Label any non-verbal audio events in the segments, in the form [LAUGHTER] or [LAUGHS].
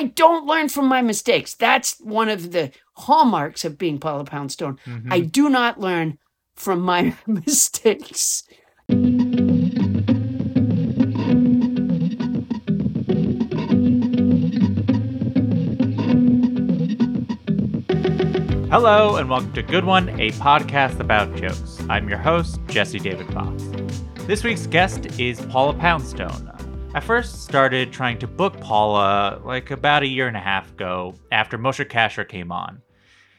I don't learn from my mistakes. That's one of the hallmarks of being Paula Poundstone. Mm-hmm. I do not learn from my [LAUGHS] mistakes. Hello, and welcome to Good One, a podcast about jokes. I'm your host, Jesse David Fox. This week's guest is Paula Poundstone. I first started trying to book Paula like about a year and a half ago after Moshe Kasher came on.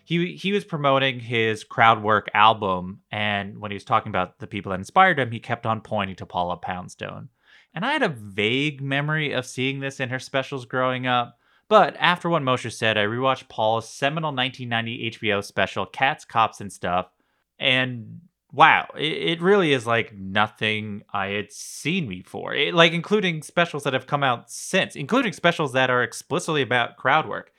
He, he was promoting his crowd work album, and when he was talking about the people that inspired him, he kept on pointing to Paula Poundstone. And I had a vague memory of seeing this in her specials growing up, but after what Moshe said, I rewatched Paula's seminal 1990 HBO special, Cats, Cops, and Stuff, and wow, it, it really is like nothing I had seen before. It, like including specials that have come out since, including specials that are explicitly about crowd work.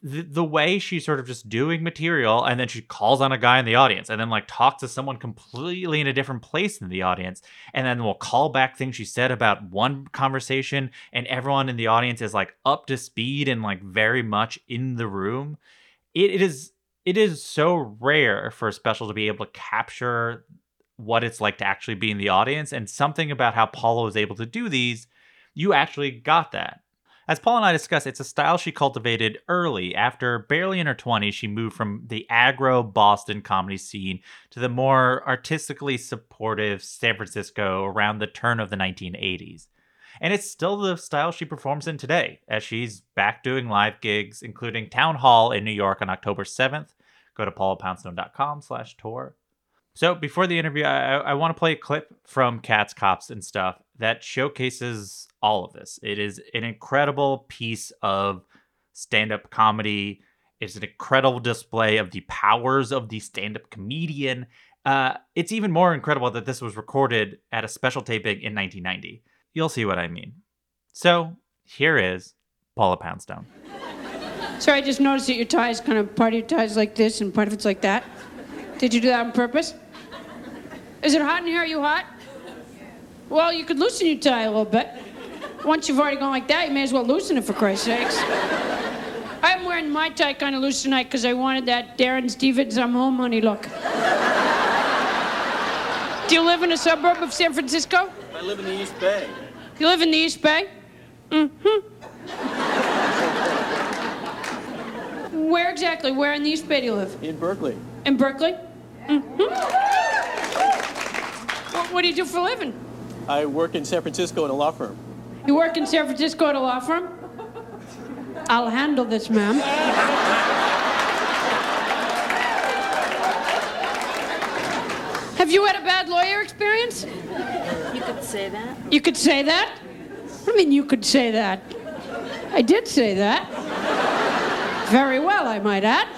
The, the way she's sort of just doing material and then she calls on a guy in the audience and then like talks to someone completely in a different place in the audience and then will call back things she said about one conversation and everyone in the audience is like up to speed and like very much in the room it, it is it is so rare for a special to be able to capture what it's like to actually be in the audience and something about how paula was able to do these you actually got that as Paula and I discussed, it's a style she cultivated early. After barely in her 20s, she moved from the aggro Boston comedy scene to the more artistically supportive San Francisco around the turn of the 1980s. And it's still the style she performs in today, as she's back doing live gigs, including Town Hall in New York on October 7th. Go to paulapoundstone.com slash tour. So before the interview, I, I want to play a clip from Cats, Cops, and Stuff that showcases all of this. It is an incredible piece of stand up comedy. It's an incredible display of the powers of the stand up comedian. Uh, it's even more incredible that this was recorded at a special taping in 1990. You'll see what I mean. So here is Paula Poundstone. Sorry, I just noticed that your tie is kind of part of your tie is like this and part of it's like that. Did you do that on purpose? Is it hot in here? Are you hot? Well, you could loosen your tie a little bit. Once you've already gone like that, you may as well loosen it for Christ's sakes. I'm wearing my tie kind of loose tonight because I wanted that Darrin Stephens I'm home honey look. Do you live in a suburb of San Francisco? I live in the East Bay. You live in the East Bay? Mm-hmm. Where exactly? Where in the East Bay do you live? In Berkeley. In Berkeley? Mm-hmm. What, what do you do for a living? I work in San Francisco in a law firm. You work in San Francisco at a law firm? I'll handle this, ma'am. Have you had a bad lawyer experience? You could say that. You could say that? I mean, you could say that. I did say that. Very well, I might add.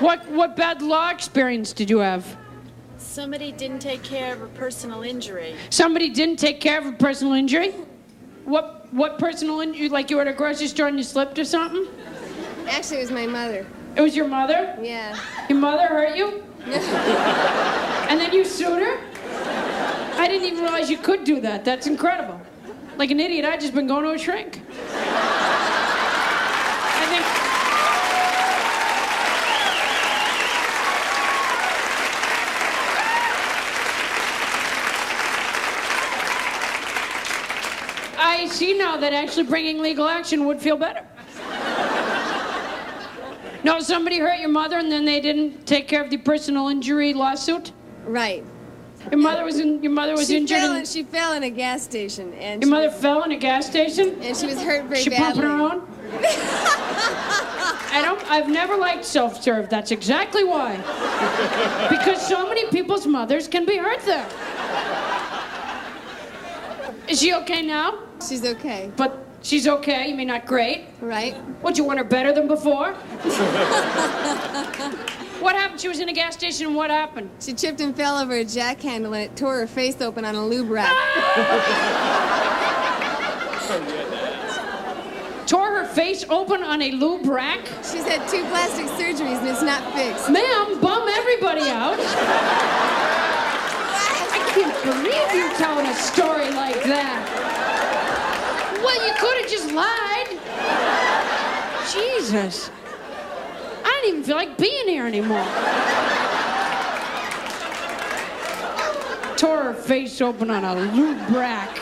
What, what bad law experience did you have? Somebody didn't take care of a personal injury. Somebody didn't take care of a personal injury? What, what personal injury? Like you were at a grocery store and you slipped or something? Actually, it was my mother. It was your mother? Yeah. Your mother hurt you? and then you sued her? I didn't even realize you could do that. That's incredible. Like an idiot, I'd just been going to a shrink. I think. I see now that actually bringing legal action would feel better. no, somebody hurt your mother and then they didn't take care of the personal injury lawsuit. Right. Your mother was in. Your mother was she injured. Fell in, she fell in a gas station, and your mother was, fell in a gas station. and she was hurt very She badly. pumping her own. I don't. I've never liked self-serve. That's exactly why. Because so many people's mothers can be hurt there. Is she okay now? She's okay. But she's okay. You mean not great? Right. What you want her better than before? [LAUGHS] what happened? She was in a gas station. and What happened? She tripped and fell over a jack handle, and it tore her face open on a lube rack. Ah! Tore her face open on a lube rack. She's had two plastic surgeries, and it's not fixed. Ma'am, bum everybody out. [LAUGHS] I can't believe you're telling a story like that. Well, you could have just lied. Jesus. I don't even feel like being here anymore. Tore her face open on a lube rack.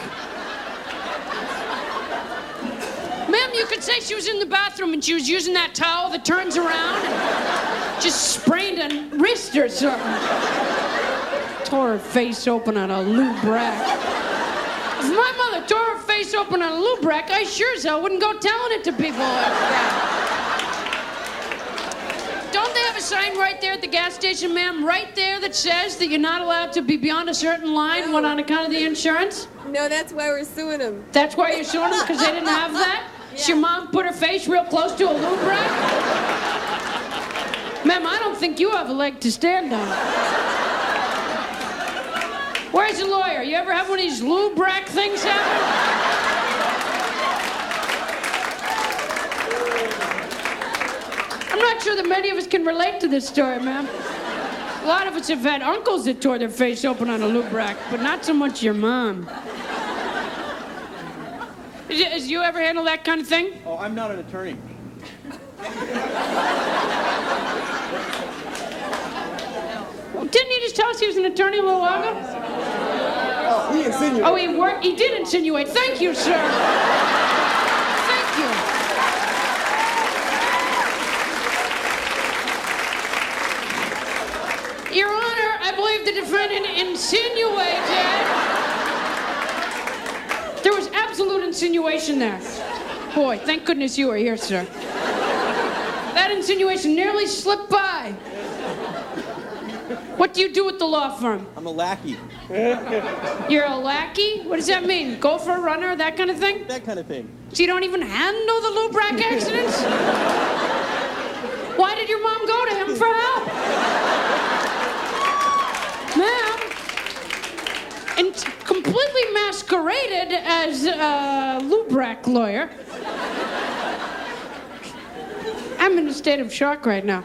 Ma'am, you could say she was in the bathroom and she was using that towel that turns around and just sprained a wrist or something. Tore her face open on a lube rack. If my mother tore her face open on a lube rack, I sure as hell wouldn't go telling it to people like that. Don't they have a sign right there at the gas station, ma'am, right there that says that you're not allowed to be beyond a certain line when on account of the insurance? No, that's why we're suing them. That's why you're suing them because they didn't have that? [LAUGHS] Does your mom put her face real close to a lube rack? Ma'am, I don't think you have a leg to stand on. Where's the lawyer? You ever have one of these lube rack things happen? I'm not sure that many of us can relate to this story, ma'am. A lot of us have had uncles that tore their face open on a lube rack, but not so much your mom. Has you ever handle that kind of thing? Oh, I'm not an attorney. Didn't he just tell us he was an attorney a little while ago? Oh, he insinuated. Oh, he. He did insinuate. Thank you, sir. Thank you. Your Honor, I believe the defendant insinuated. There was absolute insinuation there. Boy, thank goodness you are here, sir. That insinuation nearly slipped by. What do you do with the law firm? I'm a lackey. [LAUGHS] You're a lackey? What does that mean? Gopher runner, that kind of thing? That kind of thing. So you don't even handle the lube rack accidents? Why did your mom go to him for help? Ma'am, and completely masqueraded as a lube rack lawyer. I'm in a state of shock right now.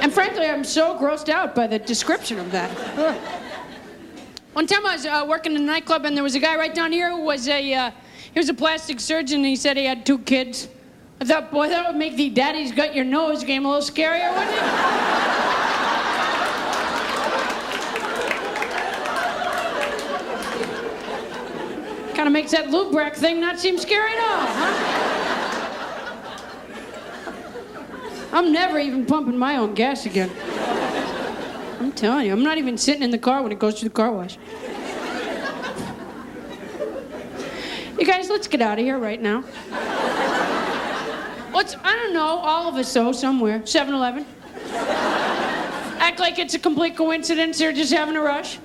And frankly, I'm so grossed out by the description of that. Ugh. [LAUGHS] One time I was uh, working in a nightclub and there was a guy right down here who was a uh, he was a plastic surgeon and he said he had two kids. I thought, boy, that would make the daddy's got your nose game a little scarier, wouldn't it? [LAUGHS] kind of makes that lube rack thing not seem scary at all, huh? I'm never even pumping my own gas again. I'm telling you, I'm not even sitting in the car when it goes to the car wash. You guys, let's get out of here right now. Let's, I don't know, all of us though, somewhere. 7 Eleven. Act like it's a complete coincidence they're just having a rush.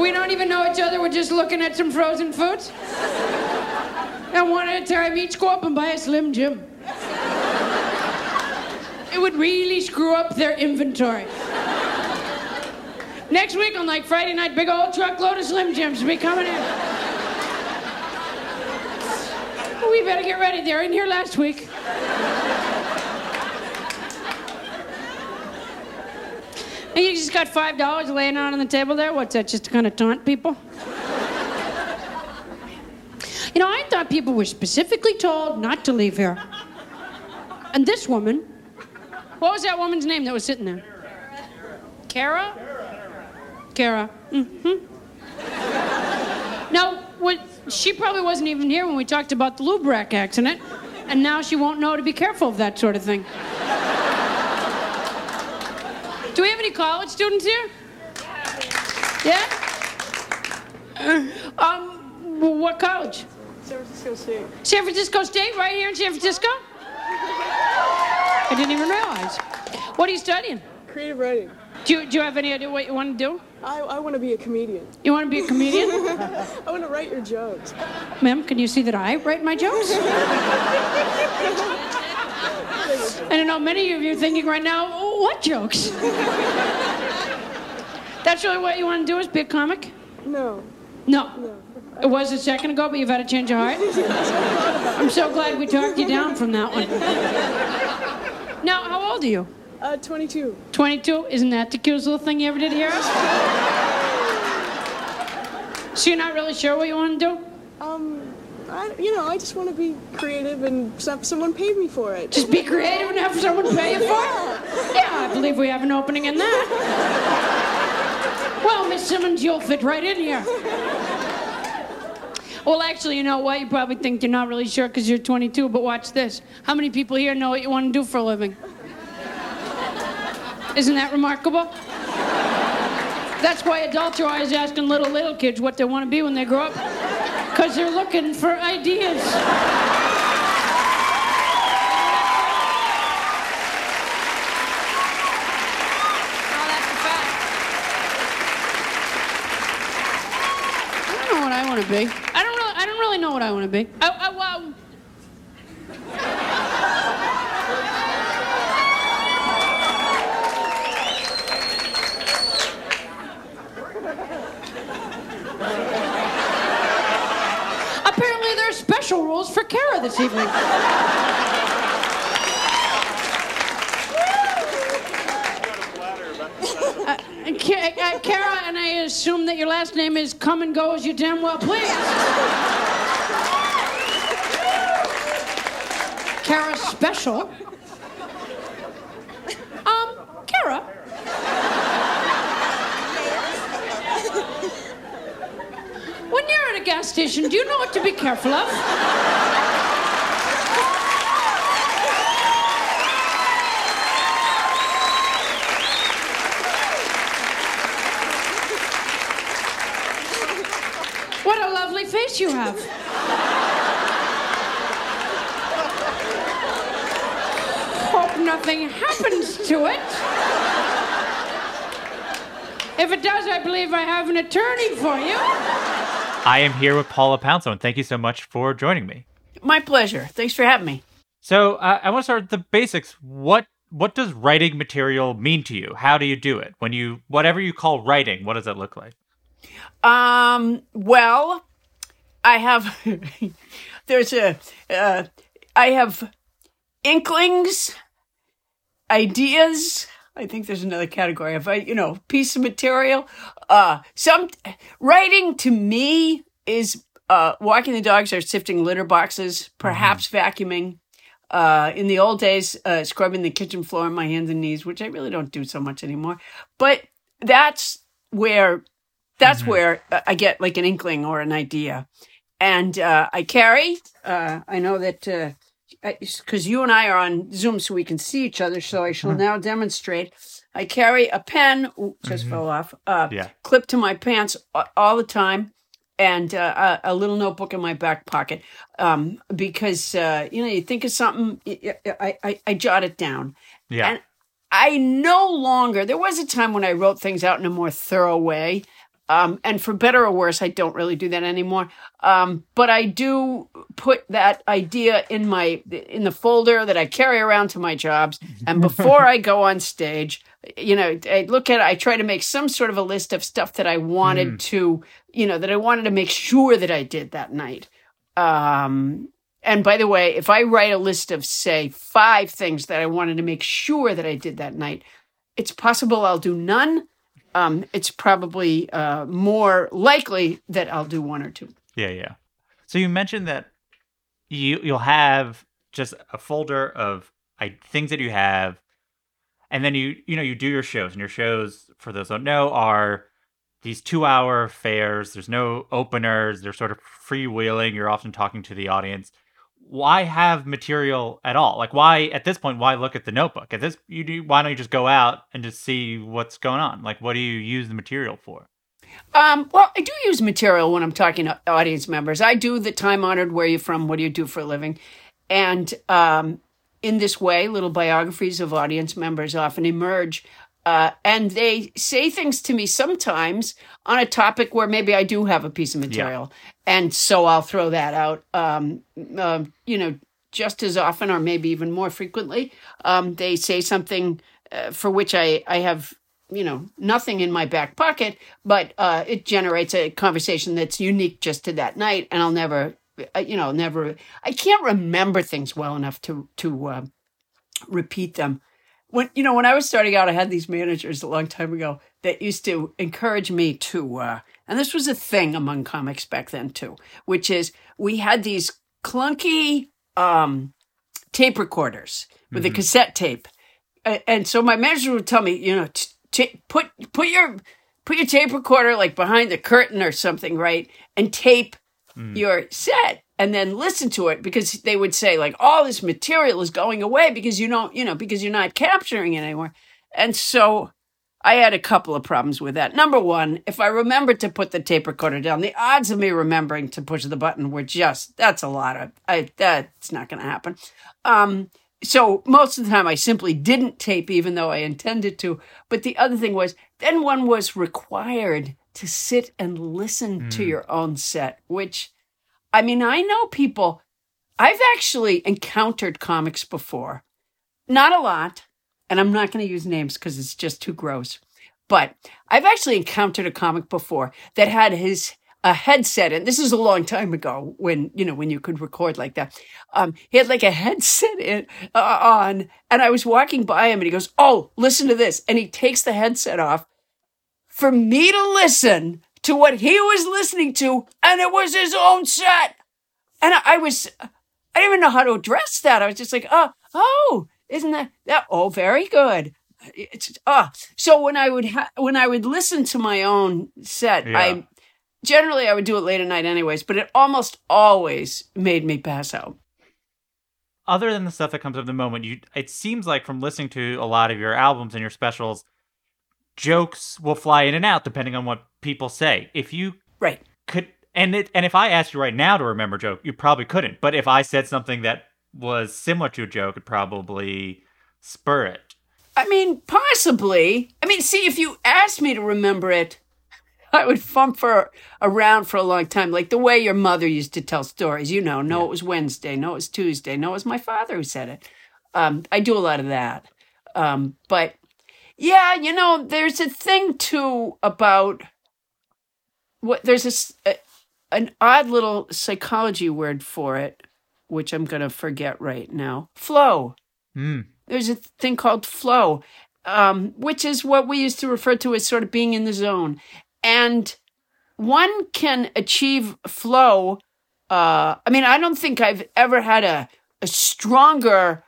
We don't even know each other, we're just looking at some frozen foods. And one at a time, each go up and buy a Slim Jim. It would really screw up their inventory. Next week on like Friday night, big old truckload of Slim Jims will be coming in. We better get ready. They're in here last week. And you just got five dollars laying out on the table there. What's that? Just to kind of taunt people? You know, I thought people were specifically told not to leave here. And this woman, what was that woman's name that was sitting there? Kara? Kara. Mm-hmm. Now, she probably wasn't even here when we talked about the lube rack accident, and now she won't know to be careful of that sort of thing. Do we have any college students here? Yeah? Um, what college? San Francisco State. San Francisco State, right here in San Francisco? I didn't even realize. What are you studying? Creative writing. Do you, do you have any idea what you want to do? I, I want to be a comedian. You want to be a comedian? [LAUGHS] I want to write your jokes. Ma'am, can you see that I write my jokes? [LAUGHS] I don't know, many of you are thinking right now, "Oh, what jokes? [LAUGHS] That's really what you want to do is be a comic? No. No. It was a second ago, but you've had a change of heart? [LAUGHS] I'm so glad we talked you down from that one. Now, how old are you? Uh, 22. 22? Isn't that the cutest little thing you ever did hear us? [LAUGHS] So you're not really sure what you want to do? Um, I, you know, I just want to be creative and have someone pay me for it. Just be creative and have someone pay you for it? Yeah, I believe we have an opening in that. [LAUGHS] Well, Miss Simmons, you'll fit right in here. Well, actually, you know what? You probably think you're not really sure because you're 22, but watch this. How many people here know what you want to do for a living? Isn't that remarkable? That's why adults are always asking little, little kids what they want to be when they grow up. Because they're looking for ideas. Oh, that's a fact. I don't know what I want to be. I really, I don't really know what I want to be. I, I, well, apparently there are special rules for Kara this evening. Uh, and uh, Kara, and I assume that your last name is Come and Go as you damn well please. Kara Special. Um, Kara. When you're at a gas station, do you know what to be careful of? What a lovely face you have. Nothing happens to it. If it does, I believe I have an attorney for you. I am here with Paula Poundstone. Thank you so much for joining me. My pleasure. Thanks for having me. So uh, I want to start with the basics. What what does writing material mean to you? How do you do it? When you whatever you call writing, what does that look like? Um, well, I have, [LAUGHS] there's a, uh, I have inklings, ideas. I think there's another category of, uh, you know, piece of material. Uh, some writing to me is, uh, walking the dogs or sifting litter boxes, perhaps vacuuming. Uh, in the old days, uh, scrubbing the kitchen floor on my hands and knees, which I really don't do so much anymore. But that's where that's where uh, I get like an inkling or an idea. And uh, I carry, uh, I know that because you and I are on Zoom so we can see each other, so I shall now demonstrate. I carry a pen, ooh, just fell off, uh, Yeah. clipped to my pants all the time. And uh, a, a little notebook in my back pocket, um, because uh, you know you think of something, I I jot it down, Yeah. and I no longer, there was a time when I wrote things out in a more thorough way. Um, and for better or worse, I don't really do that anymore. Um, but I do put that idea in my, in the folder that I carry around to my jobs. And before I go on stage, you know, I look at it, I try to make some sort of a list of stuff that I wanted to, you know, that I wanted to make sure that I did that night. Um, and by the way, if I write a list of, say, five things that I wanted to make sure that I did that night, it's possible I'll do none. Um, it's probably uh, more likely that I'll do one or two. Yeah, yeah. So you mentioned that you you'll have just a folder of I, things that you have, and then you you know you do your shows, and your shows for those don't know are these two hour affairs. There's no openers. They're sort of freewheeling. You're often talking to the audience. Why have material at all? Like, why at this point? Why look at the notebook? At this, you do. Why don't you just go out and just see what's going on? Like, what do you use the material for? Um, well, I do use material when I'm talking to audience members. I do the time honored where are you from, what do you do for a living? And um, in this way, little biographies of audience members often emerge. Uh, and they say things to me sometimes on a topic where maybe I do have a piece of material. And so I'll throw that out, um, uh, you know, just as often or maybe even more frequently. Um, they say something uh, for which I, I have you know nothing in my back pocket but uh, it generates a conversation that's unique just to that night and i'll never uh, you know never i can't remember things well enough to to uh, repeat them when you know when i was starting out i had these managers a long time ago that used to encourage me to uh, and this was a thing among comics back then too which is we had these clunky um, tape recorders with a cassette tape. And so my manager would tell me you know t- t- put put your put your tape recorder like behind the curtain or something right and tape your set and then listen to it because they would say like all this material is going away because you don't you know because you're not capturing it anymore. And so i had a couple of problems with that. Number one if i remembered to put the tape recorder down the odds of me remembering to push the button were just that's a lot of i that's not going to happen. Um so most of the time I simply didn't tape even though I intended to. But the other thing was then one was required to sit and listen to your own set, which I mean, I know people I've actually encountered comics before. Not a lot, and I'm not going to use names because it's just too gross. But I've actually encountered a comic before that had his a headset, and this is a long time ago when you know when you could record like that. Um, he had like a headset in, uh, on, and I was walking by him, and he goes, "Oh, listen to this," and he takes the headset off for me to listen to what he was listening to, and it was his own set, and I, I was, I didn't even know how to address that. I was just like, "Oh, oh, isn't that that? Oh, very good." It's ah. So when I would ha- when I would listen to my own set, Yeah. I generally I would do it late at night anyways, but it almost always made me pass out. other than the stuff that comes up in the moment, you it seems like from listening to a lot of your albums and your specials, jokes will fly in and out depending on what people say. If you Right. could and it and if I asked you right now to remember a joke, you probably couldn't. But if I said something that was similar to a joke, it'd probably spur it. I mean, possibly. I mean, see, if you asked me to remember it, [LAUGHS] I would fump for around for a long time, like the way your mother used to tell stories. You know, no, it was Wednesday, no, it was Tuesday, no, it was my father who said it. Um, I do a lot of that, um, but yeah, you know, there's a thing too about what there's a, s- a- an odd little psychology word for it, which I'm going to forget right now. Flow Hmm. there's a thing called flow, um, which is what we used to refer to as sort of being in the zone. And one can achieve flow. Uh, I mean, I don't think I've ever had a, a stronger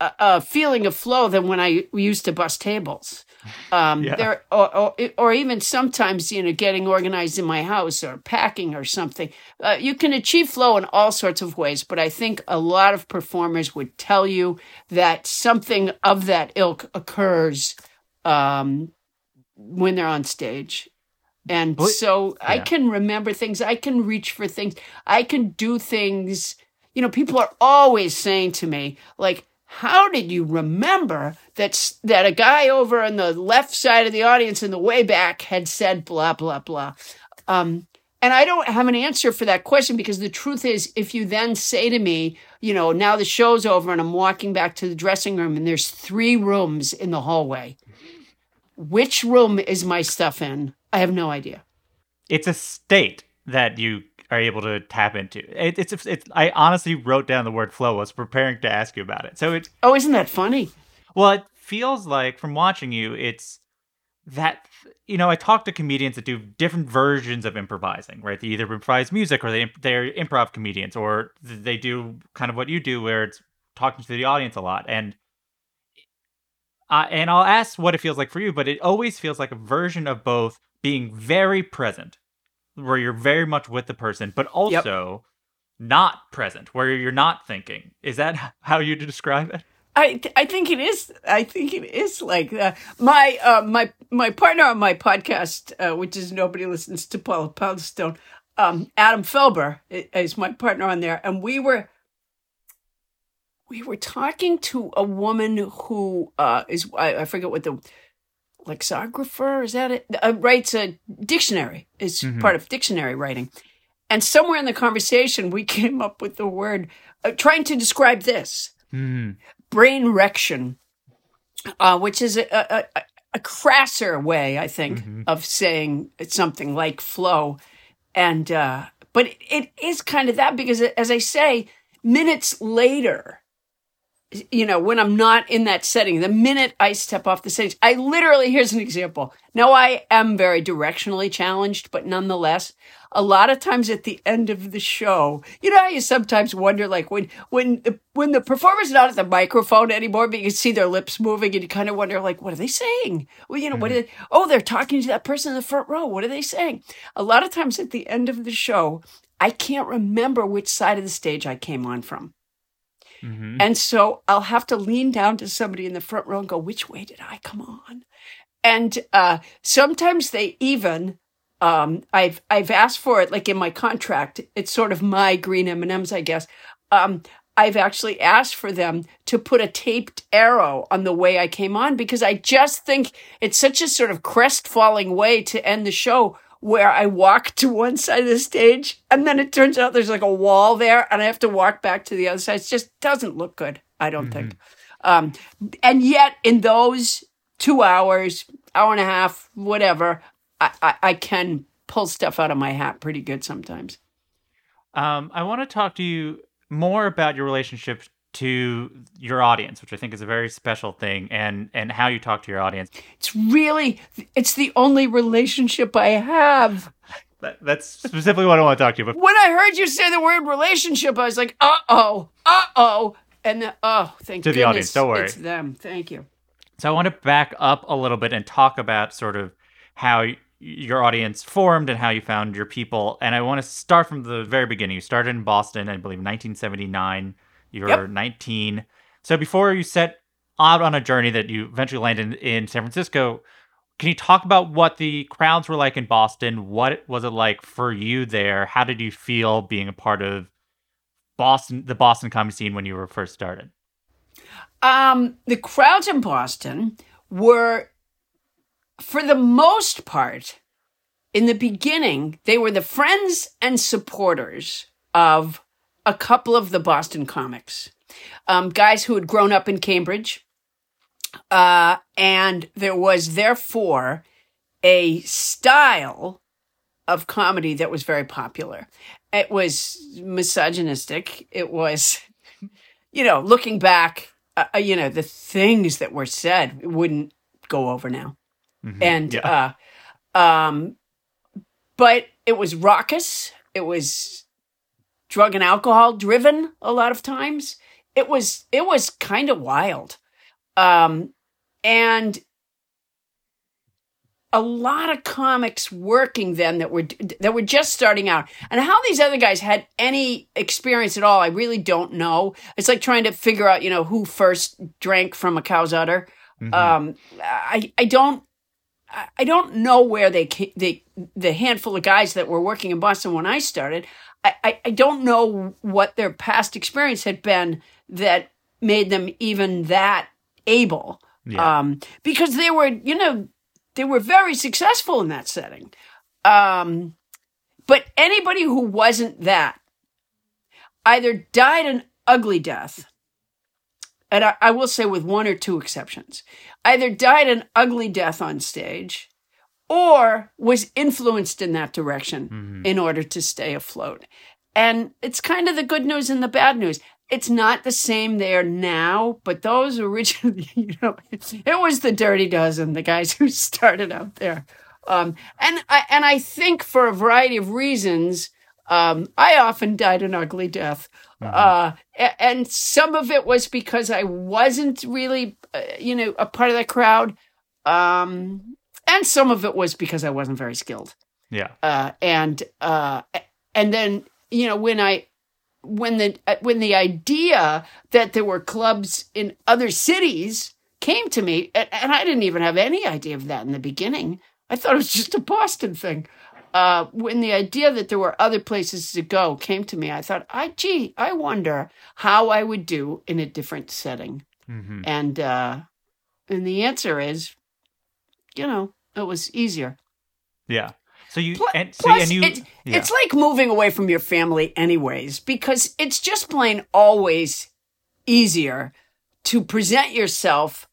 uh, uh, feeling of flow than when I used to bust tables. Um, Yeah. there, or, or, or even sometimes, you know, getting organized in my house or packing or something. Uh, you can achieve flow in all sorts of ways, but I think a lot of performers would tell you that something of that ilk occurs um, when they're on stage. And so I can remember things. I can reach for things. I can do things. You know, people are always saying to me, like, how did you remember that, that a guy over on the left side of the audience in the way back had said blah, blah, blah? Um, and I don't have an answer for that question because the truth is, if you then say to me, you know, now the show's over and I'm walking back to the dressing room and there's three rooms in the hallway, which room is my stuff in? I have no idea. It's a state that you are able to tap into. It, it's, it's I honestly wrote down the word flow. I was preparing to ask you about it. So it Oh, isn't that funny? Well, it feels like from watching you, it's that you know I talk to comedians that do different versions of improvising, right? They either improvise music or they they're improv comedians, or they do kind of what you do, where it's talking to the audience a lot. And uh, and I'll ask what it feels like for you, but it always feels like a version of both being very present, where you're very much with the person, but also not present, where you're not thinking. Is that [LAUGHS] how you describe it? I th- I think it is. I think it is like that. My uh, my my partner on my podcast, uh, which is nobody listens to Paula Poundstone, um, Adam Felber is my partner on there, and we were we were talking to a woman who uh, is I, I forget what the lexicographer is that it? Uh, writes a dictionary is part of dictionary writing, and somewhere in the conversation we [LAUGHS] came up with the word uh, trying to describe this. Hmm. brain rection, uh, which is a, a, a, a crasser way, I think, of saying something like flow. And, uh, but it, it is kind of that because, as I say, minutes later, you know, when I'm not in that setting, the minute I step off the stage, I literally, here's an example. Now, I am very directionally challenged, but nonetheless, a lot of times at the end of the show, you know how you sometimes wonder, like when, when, when the performer's not at the microphone anymore, but you can see their lips moving and you kind of wonder, like, what are they saying? Well, you know, what mm-hmm. are they, oh, they're talking to that person in the front row. What are they saying? A lot of times at the end of the show, I can't remember which side of the stage I came on from. And so I'll have to lean down to somebody in the front row and go, which way did I come on? And uh, sometimes they even, um, I've I've asked for it, like in my contract. It's sort of my green M and M's, I guess. Um, I've actually asked for them to put a taped arrow on the way I came on because I just think it's such a sort of crestfalling way to end the show where I walk to one side of the stage and then it turns out there's like a wall there and I have to walk back to the other side. It just doesn't look good, I don't think. Um, and yet in those two hours, hour and a half, whatever, I, I, I can pull stuff out of my hat pretty good sometimes. Um, I want to talk to you more about your relationship to your audience, which I think is a very special thing, and and how you talk to your audience. It's really, it's the only relationship I have. That, that's specifically what I want to talk to you about. When I heard you say the word relationship, I was like, uh oh, uh oh. And the, oh, thank you. To the audience, don't worry. It's them. Thank you. So I want to back up a little bit and talk about sort of how your audience formed and how you found your people. And I want to start from the very beginning. You started in Boston, I believe, 1979. You were Yep. 19. So before you set out on a journey that you eventually landed in, in San Francisco, can you talk about what the crowds were like in Boston? What was it like for you there? How did you feel being a part of Boston, the Boston comedy scene when you were first started? Um, the crowds in Boston were, for the most part, in the beginning, they were the friends and supporters of a couple of the Boston comics, um, guys who had grown up in Cambridge. Uh, and there was therefore a style of comedy that was very popular. It was misogynistic. It was, [LAUGHS] you know, looking back, uh, uh, you know, the things that were said wouldn't go over now. And, uh, um, but it was raucous. It was drug and alcohol driven a lot of times. It was, it was kind of wild. Um, and a lot of comics working then that were that were just starting out and how these other guys had any experience at all i really don't know it's like trying to figure out you know who first drank from a cow's udder um i i don't I- I don't know where they the the handful of guys that were working in Boston when I started. I, I, don't know what their past experience had been that made them even that able. Yeah. Um, because they were, you know, they were very successful in that setting. Um, but anybody who wasn't that either died an ugly death, and I, I will say with one or two exceptions, either died an ugly death on stage or was influenced in that direction in order to stay afloat. And it's kind of the good news and the bad news. It's not the same there now, but those originally, [LAUGHS] you know, it was the dirty dozen, the guys who started out there. Um, and I and I think for a variety of reasons, um, I often died an ugly death. Uh, a- and some of it was because I wasn't really, uh, you know, a part of the crowd. Um, and some of it was because I wasn't very skilled. Yeah. Uh, and uh, and then you know when I when the uh, when the idea that there were clubs in other cities came to me, and, and I didn't even have any idea of that in the beginning. I thought it was just a Boston thing. Uh, when the idea that there were other places to go came to me, I thought, I gee, I wonder how I would do in a different setting. hmm And uh, and the answer is, you know, it was easier. Yeah. So you Pl- and so Plus, and you it- yeah. it's like moving away from your family, anyways, because it's just plain always easier to present yourself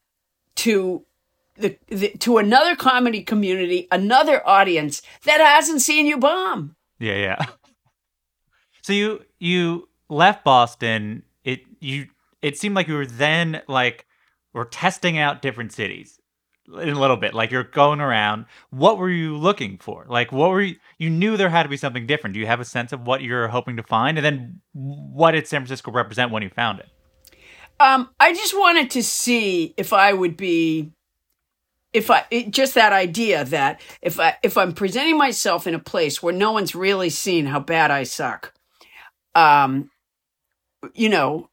to the, the to another comedy community, another audience that hasn't seen you bomb. Yeah, yeah. [LAUGHS] So you you left Boston. It you it seemed like you were then like were testing out different cities in a little bit. Like you're going around. What were you looking for? Like what were you? You knew there had to be something different. Do you have a sense of what you're hoping to find? And then what did San Francisco represent when you found it? Um, I just wanted to see if I would be, if I it, just that idea that if I if I'm presenting myself in a place where no one's really seen how bad I suck, um, you know,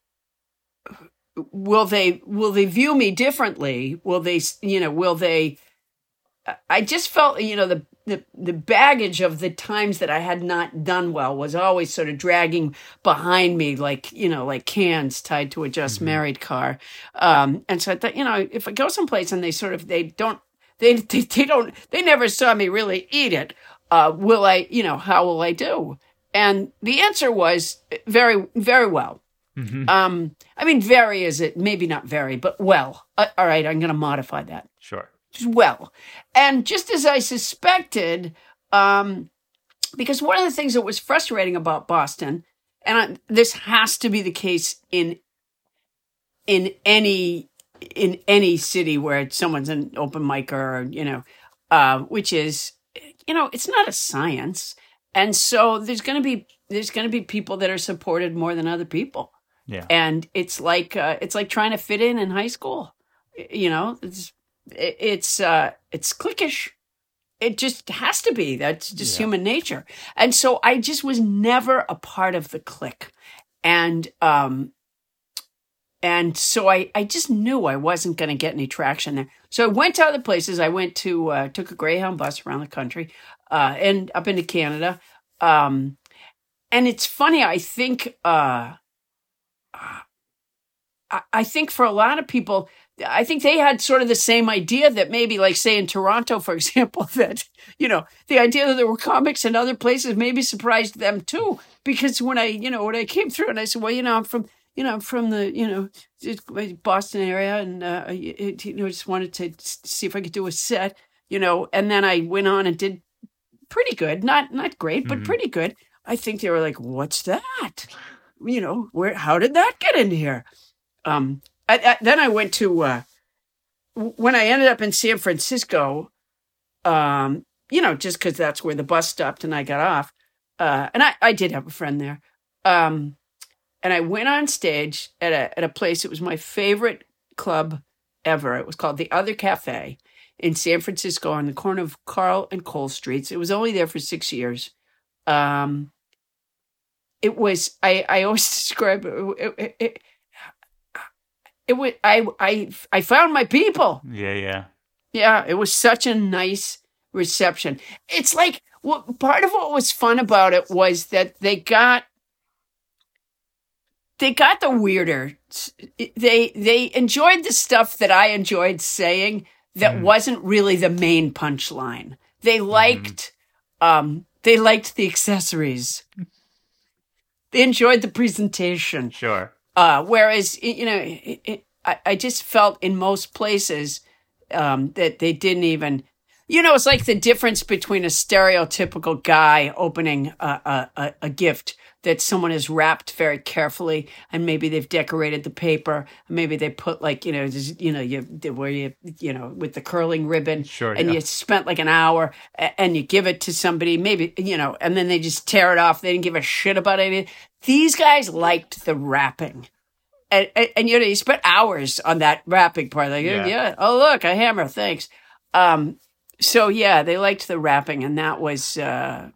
will they will they view me differently? Will they you know will they? I just felt you know the the the baggage of the times that I had not done well was always sort of dragging behind me, like you know, like cans tied to a just married car. Um, and so I thought, you know, if I go someplace and they sort of they don't they [LAUGHS] they, they don't they never saw me really eat it, uh, will I? You know, how will I do? And the answer was very very well. Um, I mean, very is it maybe not very, but well. Uh, all right, I'm going to modify that Sure. well. And just as I suspected, um, because one of the things that was frustrating about Boston, and I, this has to be the case in in any in any city where someone's an open micer, or you know, uh, which is you know, it's not a science, and so there's going to be there's going to be people that are supported more than other people Yeah. and it's like uh, it's like trying to fit in in high school. You know it's it's uh it's cliquish. It just has to be. That's just Yeah. human nature. And so i just was never a part of the clique. And um and so i i just knew i wasn't going to get any traction there. So i went to other places. I went to uh took a greyhound bus around the country uh and up into canada. Um and it's funny i think uh I- I think for a lot of people, I think they had sort of the same idea that maybe, like, say in Toronto, for [LAUGHS] example, that, you know, the idea that there were comics in other places maybe surprised them too. Because when I, you know, when I came through and I said, well, you know, I'm from, you know, I'm from the, you know, Boston area and, uh, I- you know, just wanted to see if I could do a set, you know, and then I went on and did pretty good. Not, not great, but Mhm. pretty good. I think they were like, what's that? You know, where, how did that get in here? um, I, I, then I went to uh, when I ended up in San Francisco. Um, you know, just because that's where the bus stopped and I got off. Uh, and I, I did have a friend there. Um, and I went on stage at a at a place. It was my favorite club ever. It was called the Other Cafe in San Francisco on the corner of Carl and Cole Streets. It was only there for six years. Um, it was I I always [LAUGHS] describe it. it, it, it was I I I found my people. Yeah, yeah. Yeah, it was such a nice reception. It's like what part of what was fun about it was that they got they got the weirder. They they enjoyed the stuff that I enjoyed saying that wasn't really the main punchline. They liked um they liked the accessories. [LAUGHS] They enjoyed the presentation. Sure. Uh, whereas, you know, it, it, I, I just felt in most places um, that they didn't even, you know, it's like the difference between a stereotypical guy opening a, a, a, a gift that someone has wrapped very carefully and maybe they've decorated the paper. Maybe they put like, you know, just, you know, you, where you, you know, with the curling ribbon Sure, and yeah. you spent like an hour and you give it to somebody, maybe, you know, and then they just tear it off. They didn't give a shit about it. These guys liked the wrapping. And, and, and, you know, you spent hours on that wrapping part. Like, Yeah. yeah. oh, look, a hammer, thanks. Um, so yeah, they liked the wrapping and that was uh,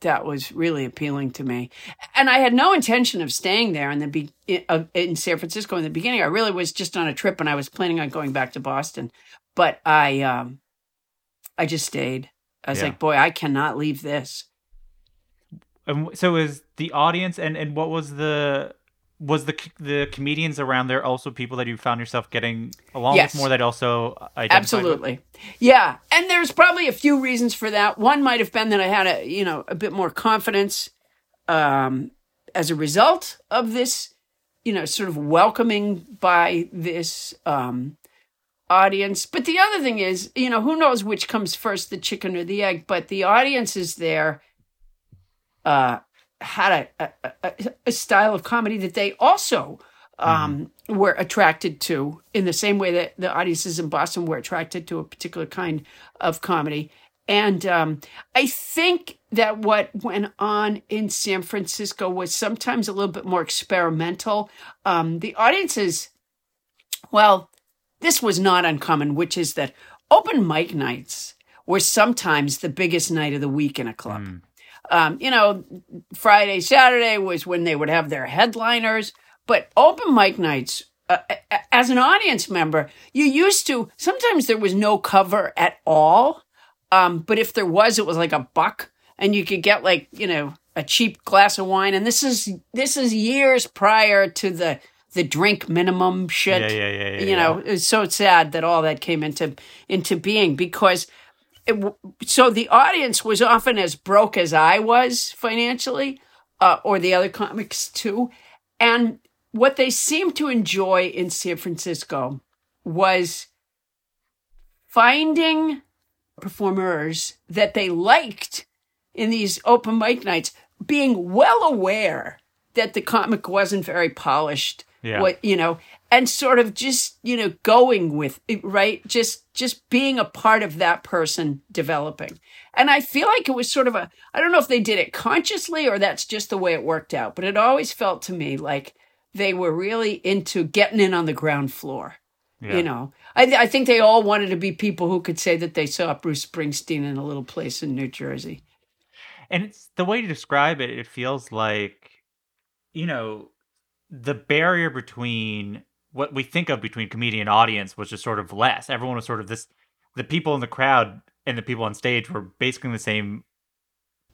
that was really appealing to me. And I had no intention of staying there in the be- in, San Francisco in the beginning. I really was just on a trip, and I was planning on going back to Boston. But I um, I just stayed. I was Yeah. like, boy, I cannot leave this. And so is the audience and and what was the was the the comedians around there also people that you found yourself getting along Yes. with more that also identified with? Absolutely. Yeah. And there's probably a few reasons for that. One might have been that I had a, you know, a bit more confidence um, as a result of this, you know, sort of welcoming by this um, audience. But the other thing is, you know, who knows which comes first, the chicken or the egg, but the audience is there uh, had a, a, a, style of comedy that they also um, were attracted to in the same way that the audiences in Boston were attracted to a particular kind of comedy. And um, I think that what went on in San Francisco was sometimes a little bit more experimental. Um, the audiences, well, this was not uncommon, which is that open mic nights were sometimes the biggest night of the week in a club. Um, you know, Friday, Saturday was when they would have their headliners, but open mic nights, uh, as an audience member, you used to, sometimes there was no cover at all. Um, but if there was, it was like a buck and you could get like, you know, a cheap glass of wine. And this is, this is years prior to the, the drink minimum shit. Yeah, yeah, yeah, yeah, you know, it's so sad that all that came into, into being because it, so the audience was often as broke as I was financially, uh, or the other comics too. And what they seemed to enjoy in San Francisco was finding performers that they liked in these open mic nights, being well aware that the comic wasn't very polished. Yeah. What you know, and sort of just you know going with it, right, just just being a part of that person developing. And I feel like it was sort of a I don't know if they did it consciously or that's just the way it worked out, but it always felt to me like they were really into getting in on the ground floor. Yeah. You know, I, I think they all wanted to be people who could say that they saw Bruce Springsteen in a little place in New Jersey. And it's the way to describe it, it feels like, you know, the barrier between what we think of between comedian and audience was just sort of less. Everyone was sort of this, the people in the crowd and the people on stage were basically the same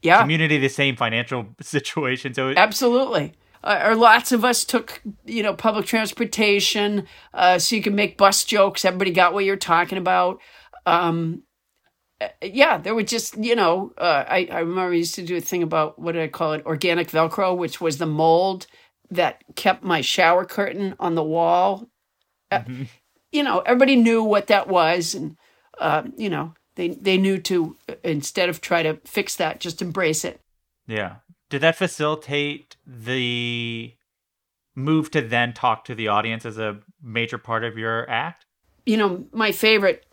Yeah, community, the same financial [LAUGHS] situation. So it, absolutely. Uh, or lots of us took, you know, public transportation, uh, so you could make bus jokes. Everybody got what you're talking about. Um, uh, yeah, there were just, you know, uh, I, I remember I used to do a thing about what did I call it? Organic Velcro, which was the mold that kept my shower curtain on the wall. Uh, you know, everybody knew what that was, and uh, you know, they they knew to uh, instead of try to fix that, just embrace it. yeah. Did that facilitate the move to then talk to the audience as a major part of your act? you know, my favorite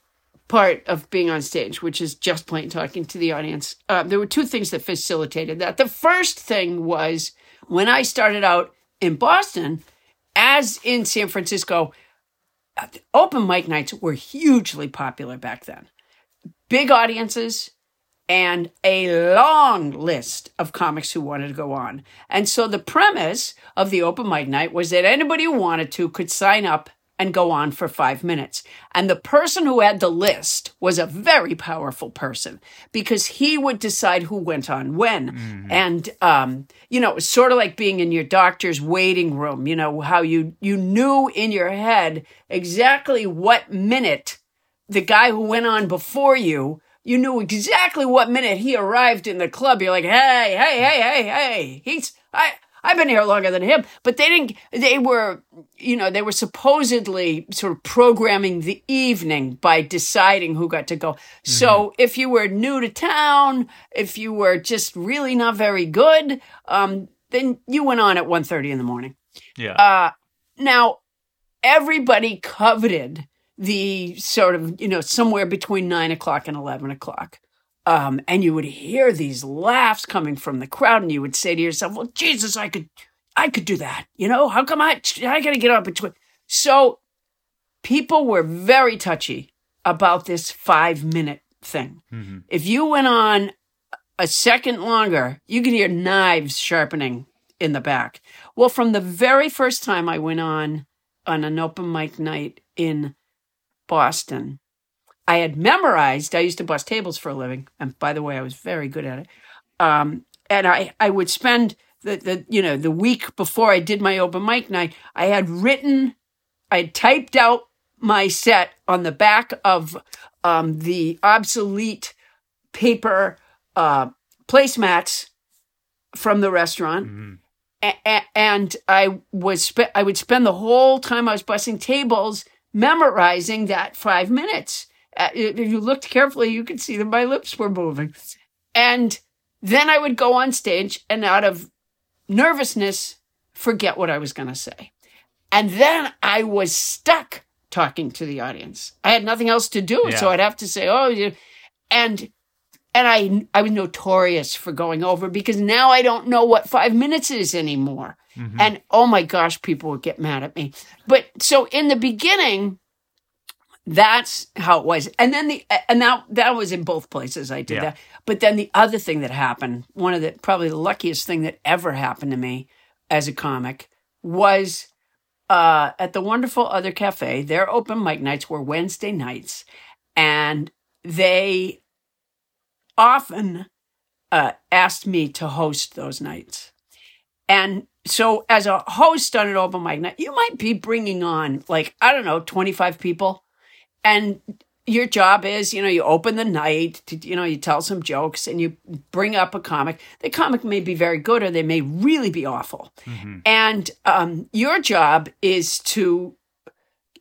part of being on stage, which is just plain talking to the audience. Uh, there were two things that facilitated that. The first thing was when I started out in Boston, as in San Francisco, uh, open mic nights were hugely popular back then. Big audiences and a long list of comics who wanted to go on. And so the premise of the open mic night was that anybody who wanted to could sign up and go on for five minutes. And the person who had the list was a very powerful person because he would decide who went on when. And, um, you know, it was sort of like being in your doctor's waiting room, you know, how you, you knew in your head exactly what minute the guy who went on before you, you knew exactly what minute he arrived in the club. You're like, hey, hey, hey, hey, hey, he's, I, I've been here longer than him. But they didn't, they were, you know, they were supposedly sort of programming the evening by deciding who got to go. So if you were new to town, if you were just really not very good, um, then you went on at 1.30 in the morning. Yeah. Uh, now, everybody coveted the sort of, you know, somewhere between nine o'clock and 11 o'clock. Um, and you would hear these laughs coming from the crowd, and you would say to yourself, "Well, Jesus, I could, I could do that. You know, how come I, I got to get up and between?" So, people were very touchy about this five minute thing. Mm-hmm. If you went on a second longer, you could hear knives sharpening in the back. Well, from the very first time I went on on an open mic night in Boston, I had memorized. I used to bust tables for a living, and by the way, I was very good at it. Um, and I I would spend the the you know the week before I did my open mic night, I had written, I had typed out my set on the back of um, the obsolete paper uh, placemats from the restaurant. Mm-hmm. A- and I was spe- I would spend the whole time I was busting tables memorizing that five minutes. Uh, if you looked carefully, you could see that my lips were moving. And then I would go on stage and out of nervousness, forget what I was going to say. And then I was stuck talking to the audience. I had nothing else to do, Yeah. so I'd have to say, "Oh," you-" and and I I was notorious for going over because now I don't know what five minutes is anymore. And oh my gosh, people would get mad at me. But so in the beginning, that's how it was. And then the and that that was in both places I did Yeah. that. But then the other thing that happened, one of the probably the luckiest thing that ever happened to me as a comic was uh, at the wonderful other cafe. Their open mic nights were Wednesday nights, and they often uh, asked me to host those nights. And so, as a host on an open mic night, you might be bringing on like I don't know, twenty five people, and your job is, you know, you open the night, to, you know, you tell some jokes and you bring up a comic. The comic may be very good or they may really be awful. And um, your job is to,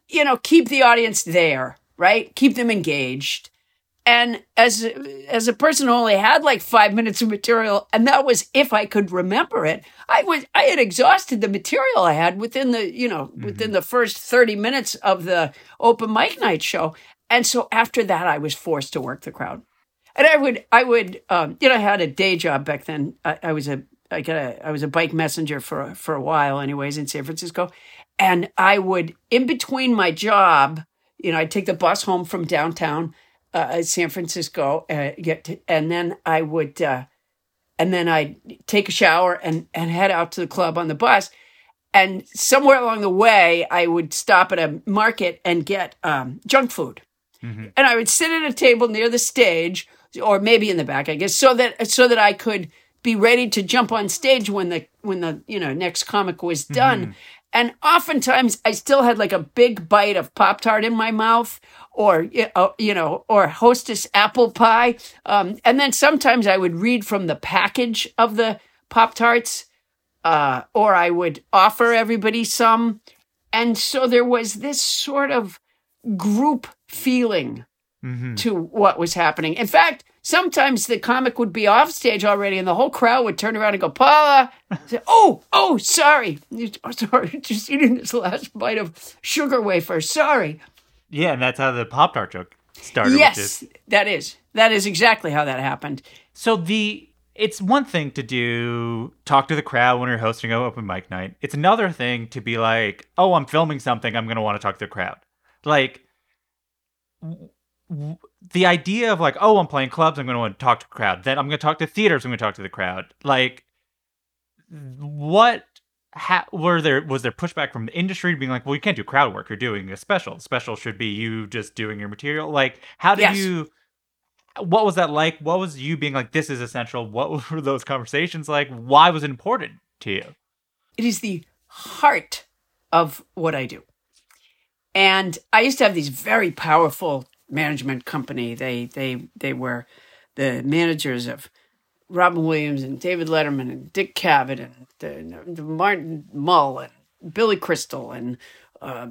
you know, keep the audience there, right? Keep them engaged. And as as a person who only had like five minutes of material, and that was if I could remember it, I was I had exhausted the material I had within the you know within the first thirty minutes of the open mic night show, and so after that, I was forced to work the crowd, and I would I would um, you know I had a day job back then. I, I was a I got a I was a bike messenger for for a while, anyways, in San Francisco, and I would in between my job, you know, I'd take the bus home from downtown uh, San Francisco, uh, get to, and then I would, uh, and then I'd take a shower and and head out to the club on the bus. And somewhere along the way, I would stop at a market and get um, junk food, and I would sit at a table near the stage, or maybe in the back, I guess, so that so that I could be ready to jump on stage when the when the you know next comic was done. And oftentimes, I still had like a big bite of Pop Tart in my mouth, or uh, you know, or Hostess apple pie. Um, and then sometimes I would read from the package of the Pop Tarts, uh, or I would offer everybody some. And so there was this sort of group feeling to what was happening. In fact, sometimes the comic would be off stage already, and the whole crowd would turn around and go, "Paula, [LAUGHS] say, oh, oh, sorry, oh, [LAUGHS] sorry, just eating this last bite of sugar wafer. Sorry." Yeah, and that's how the Pop Tart joke started. yes, is, that is that is exactly how that happened. so the it's one thing to do talk to the crowd when you're hosting an open mic night. It's another thing to be like, oh, I'm filming something. I'm gonna want to talk to the crowd. Like w- the idea of like, oh, I'm playing clubs. I'm want to talk to the crowd. Then I'm gonna talk to theaters. I'm gonna talk to the crowd. Like, what? Ha- were there was there pushback from the industry being like, well, you can't do crowd work. You're doing a special. The special should be you just doing your material. Like, how did Yes. you? What was that like? What was you being like? This is essential. What [LAUGHS] were those conversations like? Why was it important to you? It is the heart of what I do. And I used to have these very powerful management company. They they they were the managers of Robin Williams and David Letterman and Dick Cavett and the, the Martin Mull and Billy Crystal and uh,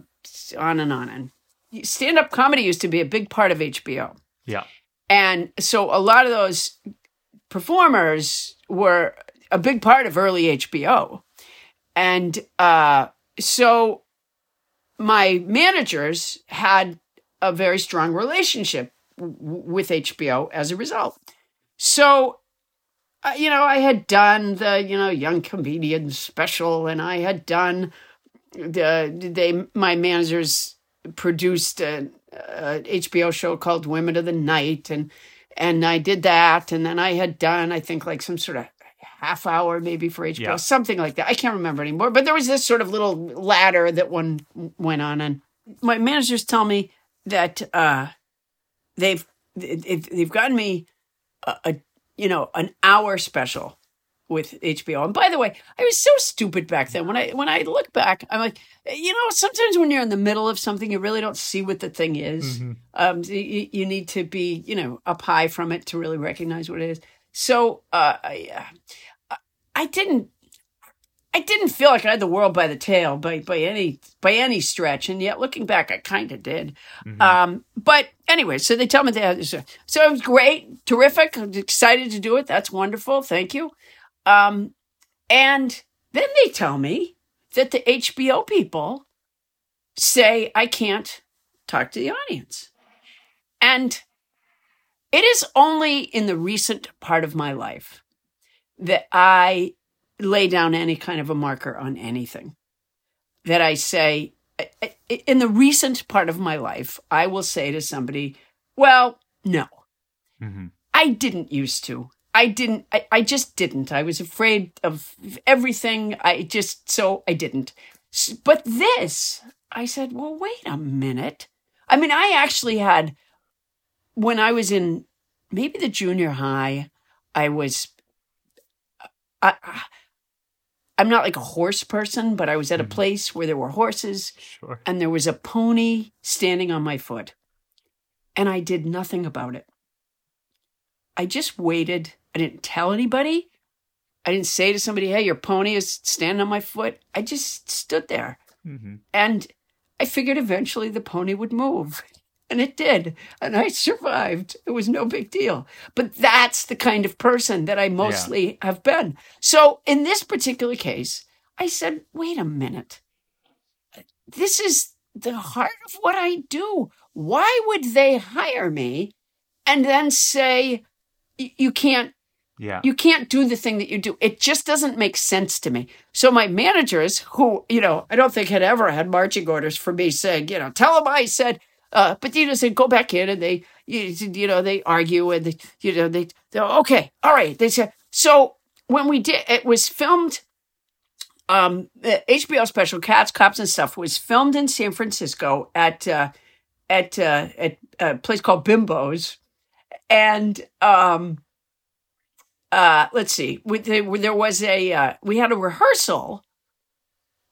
on and on. And stand up comedy used to be a big part of HBO. Yeah. And so a lot of those performers were a big part of early HBO. And uh, so my managers had a very strong relationship w- with HBO as a result. So, uh, you know, I had done the, you know, young comedian special and I had done the, they, my managers produced a, a HBO show called Women of the Night, and and I did that, and then I had done I think like some sort of half hour maybe for HBO, Yeah. something like that. I can't remember anymore, but there was this sort of little ladder that one went on, and my managers tell me that uh, they've they've, gotten me a, a you know an hour special with HBO. And by the way, I was so stupid back then. When I when I look back, I'm like, you know, sometimes when you're in the middle of something, you really don't see what the thing is. Um, you, you need to be, you know, up high from it to really recognize what it is. So uh, I, uh, I didn't. I didn't feel like I had the world by the tail by by any by any stretch, and yet looking back, I kind of did. Um, but anyway, so they tell me this. So it was great, terrific. Excited to do it. That's wonderful. Thank you. Um, and then they tell me that the HBO people say I can't talk to the audience. And it is only in the recent part of my life that I lay down any kind of a marker on anything. That I say, in the recent part of my life, I will say to somebody, well, no. Mm-hmm. I didn't used to. I didn't, I, I just didn't. I was afraid of everything. I just, so I didn't. But this, I said, well, wait a minute. I mean, I actually had, when I was in maybe the junior high, I was, I, I, I'm not like a horse person, but I was at a place where there were horses Sure. and there was a pony standing on my foot. And I did nothing about it. I just waited. I didn't tell anybody. I didn't say to somebody, hey, your pony is standing on my foot. I just stood there. hmm And I figured eventually the pony would move. And it did. And I survived. It was no big deal. But that's the kind of person that I mostly have been. So in this particular case, I said, wait a minute. This is the heart of what I do. Why would they hire me and then say, you can't Yeah. you can't do the thing that you do. It just doesn't make sense to me. So my managers, who you know, I don't think had ever had marching orders for me saying, you know, tell them I said, uh, but you know, they go back in and they, you, you know, they argue and they, you know, they, they, okay, all right. They said so when we did, it was filmed. Um, the HBO special Cats, Cops, and Stuff was filmed in San Francisco at uh, at uh, at a place called Bimbo's, and um, uh let's see we, there, there was a uh, we had a rehearsal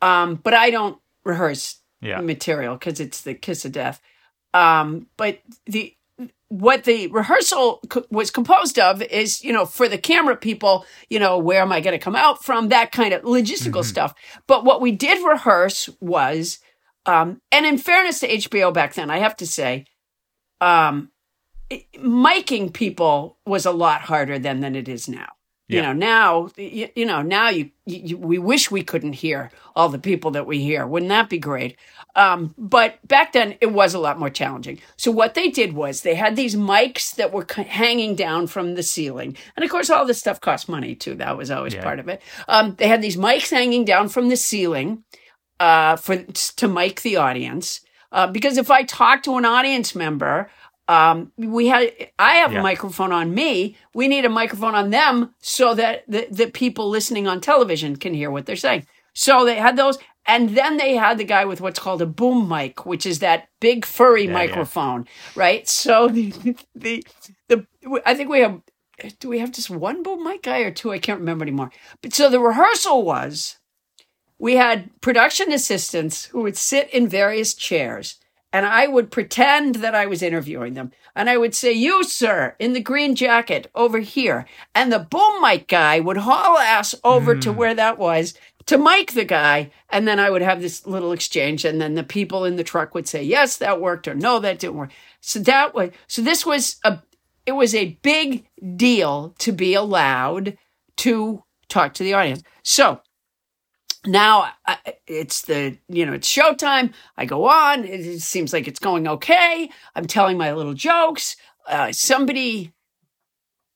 um but i don't rehearse Yeah. material because it's the kiss of death um but the what the rehearsal co- was composed of is you know for the camera people you know where am i going to come out from that kind of logistical stuff but what we did rehearse was um and in fairness to hbo back then i have to say um it- miking people was a lot harder then than it is now. You know, now you, you know now you, you we wish we couldn't hear all the people that we hear. Wouldn't that be great? Um, but back then it was a lot more challenging. So what they did was they had these mics that were hanging down from the ceiling, and of course all this stuff cost money too. That was always Yeah. part of it. Um, they had these mics hanging down from the ceiling uh, for to mic the audience. Uh, because if I talk to an audience member, um, we had I have Yeah. a microphone on me. We need a microphone on them so that the, the people listening on television can hear what they're saying. So they had those, and then they had the guy with what's called a boom mic, which is that big furry Yeah, yeah. microphone, right? So [LAUGHS] the, the the I think we have do we have just one boom mic guy or two? I can't remember anymore. But so the rehearsal was we had production assistants who would sit in various chairs and I would pretend that I was interviewing them. And I would say, You, sir, in the green jacket over here. And the boom mic guy would haul ass over to hmm. where that was to mic the guy. And then I would have this little exchange. And then the people in the truck would say, Yes, that worked, or No, that didn't work. So that way, so this was a, it was a big deal to be allowed to talk to the audience. So, now I, it's the you know it's showtime i go on it, it seems like it's going okay i'm telling my little jokes uh, somebody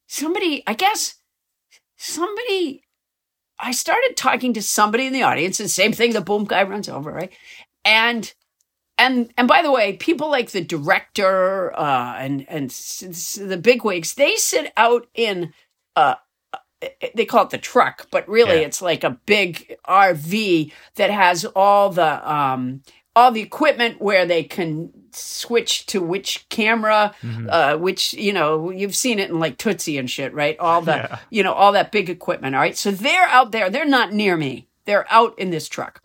somebody i guess somebody i started talking to somebody in the audience and same thing the boom guy runs over right and and and by the way, people like the director uh, and and the bigwigs, they sit out in uh, they call it the truck, but really Yeah. it's like a big RV that has all the um, all the equipment where they can switch to which camera, uh, which you know you've seen it in like Tootsie and shit, right? All the Yeah. you know all that big equipment. All right, so they're out there. They're not near me. They're out in this truck,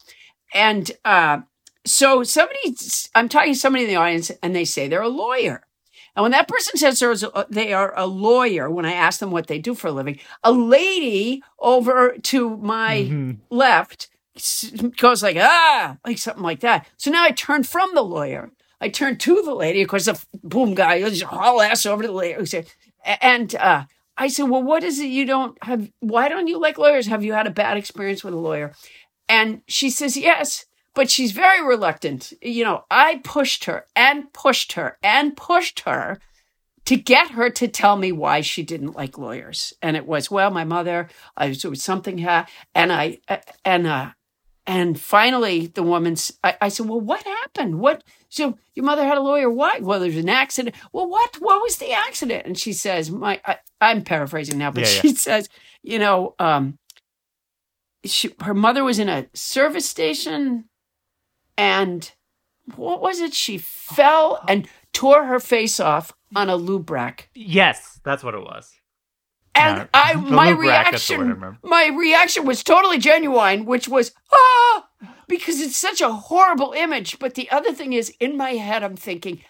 and uh, so somebody, I'm talking to somebody in the audience, and they say they're a lawyer. And when that person says a, they are a lawyer, when I ask them what they do for a living, a lady over to my left s- goes like, ah, like something like that. So now I turn from the lawyer. I turn to the lady. Of course, the boom guy just haul ass over to the lady. And uh, I said, well, what is it you don't have? Why don't you like lawyers? Have you had a bad experience with a lawyer? And she says, yes, but she's very reluctant. You know, I pushed her and pushed her and pushed her to get her to tell me why she didn't like lawyers. And it was, well, my mother, I was, it was something, ha- and I, and, uh, and finally the woman's, I, I said, well, what happened? What, so your mother had a lawyer. Why? Well, there's an accident. Well, what, what was the accident? And she says, my, I, I'm paraphrasing now, but Yeah, yeah. she [LAUGHS] says, you know, um, she, her mother was in a service station and what was it? She fell and tore her face off on a lube rack. Yes, that's what it was. And I, my lube rack, that's the word I reaction, my reaction was totally genuine, which was ah, because it's such a horrible image. But the other thing is, in my head, I'm thinking,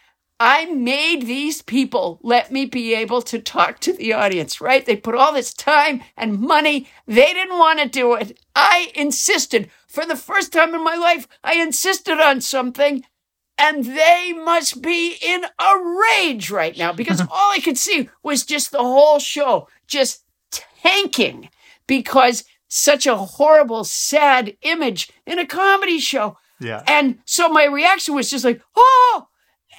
I made these people let me be able to talk to the audience, right? They put all this time and money. They didn't want to do it. I insisted for the first time in my life. I insisted on something and they must be in a rage right now because [LAUGHS] all I could see was just the whole show just tanking because such a horrible, sad image in a comedy show. Yeah. And so my reaction was just like, oh,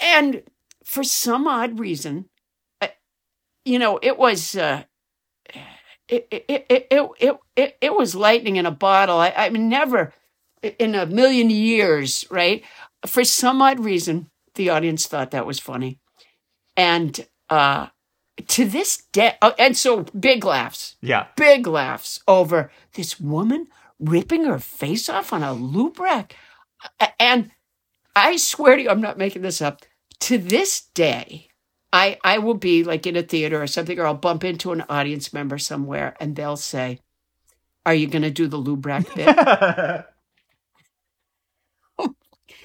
and for some odd reason, uh, you know, it was, uh, it, it, it, it, it, it, it was lightning in a bottle. I, I mean, never in a million years, right? For some odd reason, the audience thought that was funny. And, uh, to this day, oh, and so big laughs Yeah. big laughs over this woman ripping her face off on a lube rack. And I swear to you, I'm not making this up. To this day, I, I will be like in a theater or something, or I'll bump into an audience member somewhere and they'll say, Are you going to do the lube rack bit? [LAUGHS] [LAUGHS]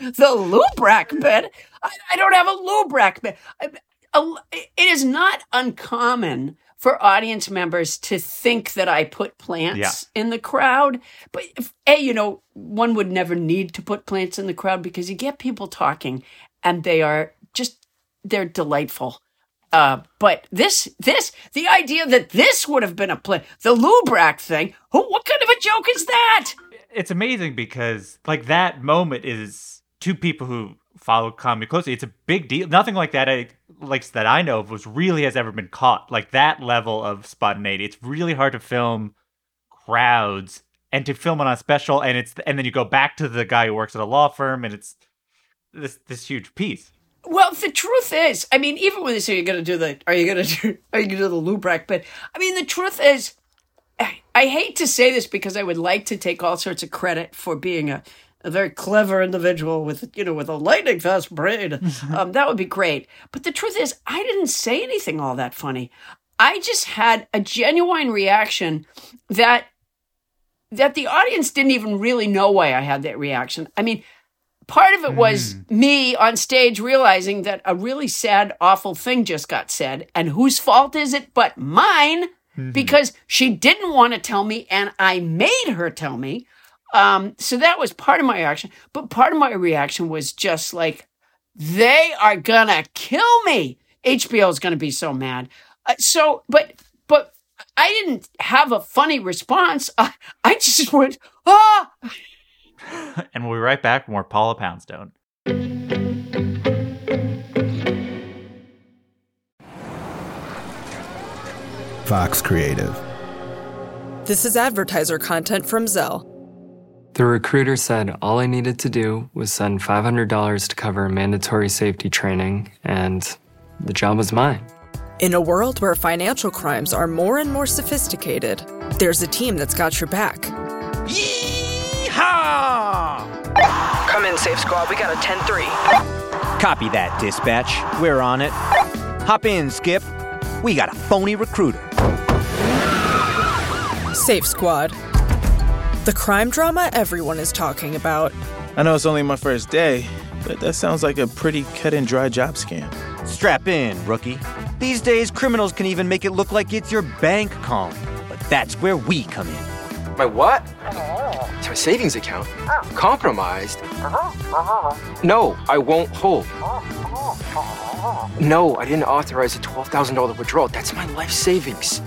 the lube rack bit? I, I don't have a lube rack bit. I- it is not uncommon for audience members to think that I put plants Yeah. in the crowd. But if, A, you know, one would never need to put plants in the crowd because you get people talking and they are just, they're delightful. Uh, but this, this, the idea that this would have been a plant, the lube rack thing, who, what kind of a joke is that? it's amazing because like that moment is two people who follow comedy closely. It's a big deal. Nothing like that I like that I know of was really has ever been caught. Like that level of spontaneity. It's really hard to film crowds and to film it on special and it's and then you go back to the guy who works at a law firm and it's this this huge piece. Well, the truth is, I mean, even when they say you're going to do the, are you going to do, are you going to do the lube? But I mean, the truth is, I, I hate to say this because I would like to take all sorts of credit for being a, a very clever individual with, you know, with a lightning fast brain. [LAUGHS] um, that would be great. But the truth is, I didn't say anything all that funny. I just had a genuine reaction that that the audience didn't even really know why I had that reaction. I mean, part of it was me on stage realizing that a really sad, awful thing just got said. And whose fault is it but mine? Because she didn't want to tell me and I made her tell me. Um, so that was part of my reaction. But part of my reaction was just like, they are gonna kill me. HBO is gonna be so mad. Uh, so, but, but I didn't have a funny response. [LAUGHS] I, I just went, ah, And we'll be right back with more Paula Poundstone. Fox Creative. This is advertiser content from Zelle. The recruiter said all I needed to do was send $500 to cover mandatory safety training, and the job was mine. In a world where financial crimes are more and more sophisticated, there's a team that's got your back. Yeehaw! Come in, Safe Squad. We got a 10 3. Copy that, dispatch. We're on it. Hop in, Skip. We got a phony recruiter. Safe Squad. The crime drama everyone is talking about. I know it's only my first day, but that sounds like a pretty cut and dry job scam. Strap in, rookie. These days, criminals can even make it look like it's your bank calling. But that's where we come in. My what? It's my savings account. Compromised? No, I won't hold. No, I didn't authorize a $12,000 withdrawal. That's my life savings.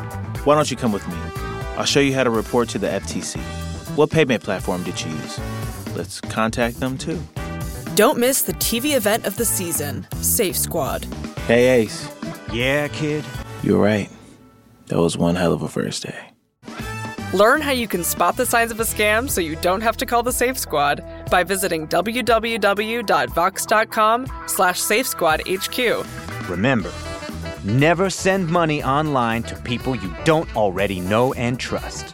Why don't you come with me? I'll show you how to report to the FTC. What payment platform did you use? Let's contact them too. Don't miss the TV event of the season, Safe Squad. Hey, Ace. Yeah, kid. You're right. That was one hell of a first day. Learn how you can spot the signs of a scam so you don't have to call the Safe Squad by visiting www.vox.com slash safesquadhq. Remember, never send money online to people you don't already know and trust.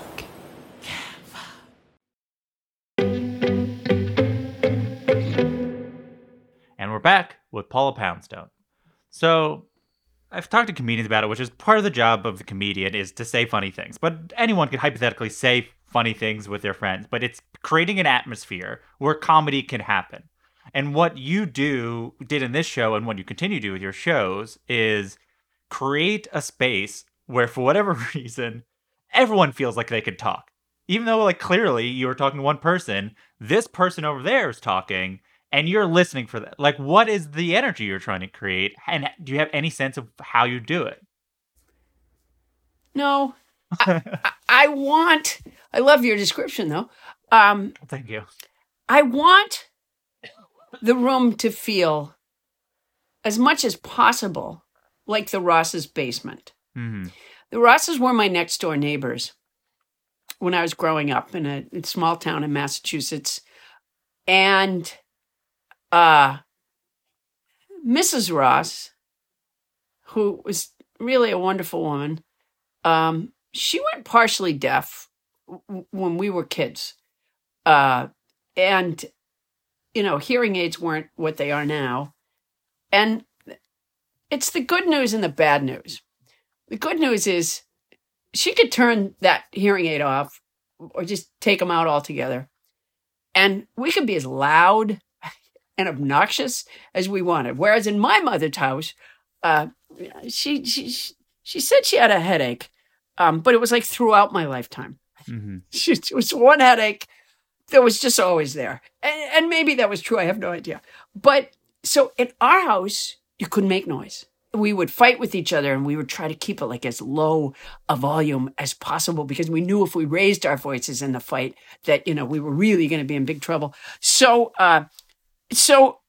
Back with Paula Poundstone. So, I've talked to comedians about it, which is part of the job of the comedian is to say funny things. But anyone could hypothetically say funny things with their friends, but it's creating an atmosphere where comedy can happen. And what you do did in this show and what you continue to do with your shows is create a space where for whatever [LAUGHS] reason everyone feels like they can talk. Even though like clearly you were talking to one person, this person over there is talking and you're listening for that. Like, what is the energy you're trying to create? And do you have any sense of how you do it? No, [LAUGHS] I, I, I want. I love your description though. Um, Thank you. I want the room to feel as much as possible like the Ross's basement. Mm-hmm. The Rosses were my next door neighbors when I was growing up in a, a small town in Massachusetts. And uh, Mrs. Ross, who was really a wonderful woman, um, she went partially deaf when we were kids. Uh, and, you know, hearing aids weren't what they are now. And it's the good news and the bad news. The good news is she could turn that hearing aid off or just take them out altogether. And we could be as loud and obnoxious as we wanted. Whereas in my mother's house, uh, she, she she said she had a headache, um, but it was like throughout my lifetime. Mm-hmm. [LAUGHS] She, it was one headache that was just always there, and, and maybe that was true. I have no idea. But so in our house, you couldn't make noise. We would fight with each other, and we would try to keep it like as low a volume as possible because we knew if we raised our voices in the fight, that you know we were really going to be in big trouble. So. Uh, so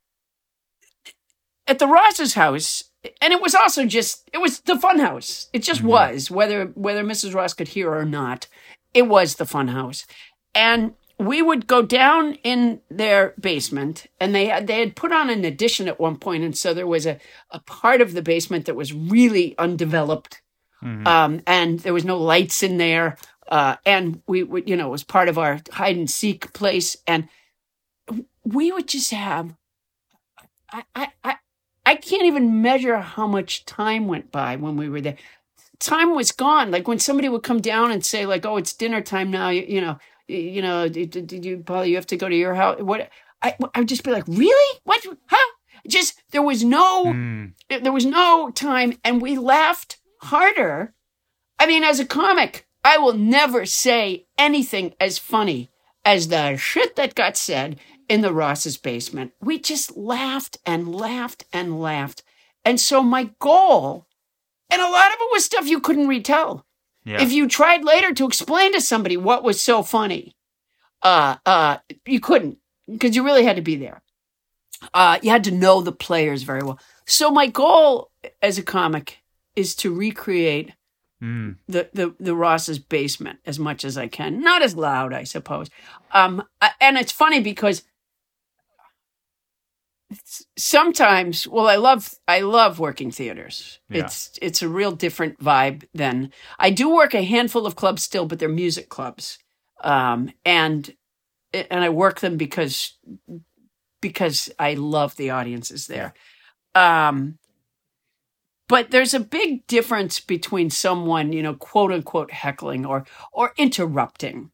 at the Ross's house, and it was also just it was the fun house. It just mm-hmm. was whether whether Mrs. Ross could hear or not. It was the fun house, and we would go down in their basement, and they had, they had put on an addition at one point, and so there was a a part of the basement that was really undeveloped, mm-hmm. um, and there was no lights in there, uh, and we would you know it was part of our hide and seek place, and we would just have I, I, I, I can't even measure how much time went by when we were there. Time was gone. Like when somebody would come down and say, like, "Oh, it's dinner time now." You, you know, you know, did, you, Paul? You have to go to your house. What? I, I would just be like, "Really? What? How?" Just there was no, mm. there was no time, and we laughed harder. I mean, as a comic, I will never say anything as funny as the shit that got said in the Ross's basement. We just laughed and laughed and laughed. And so my goal, and a lot of it was stuff you couldn't retell. Yeah. If you tried later to explain to somebody what was so funny, uh, uh, you couldn't because you really had to be there. Uh, you had to know the players very well. So my goal as a comic is to recreate Mm. the, the the Ross's basement as much as I can. Not as loud, I suppose. Um, and it's funny because sometimes, well, I love I love working theaters. Yeah. It's it's a real different vibe than I do work a handful of clubs still, but they're music clubs, um, and and I work them because because I love the audiences there. Um, but there's a big difference between someone, you know, quote unquote heckling or or interrupting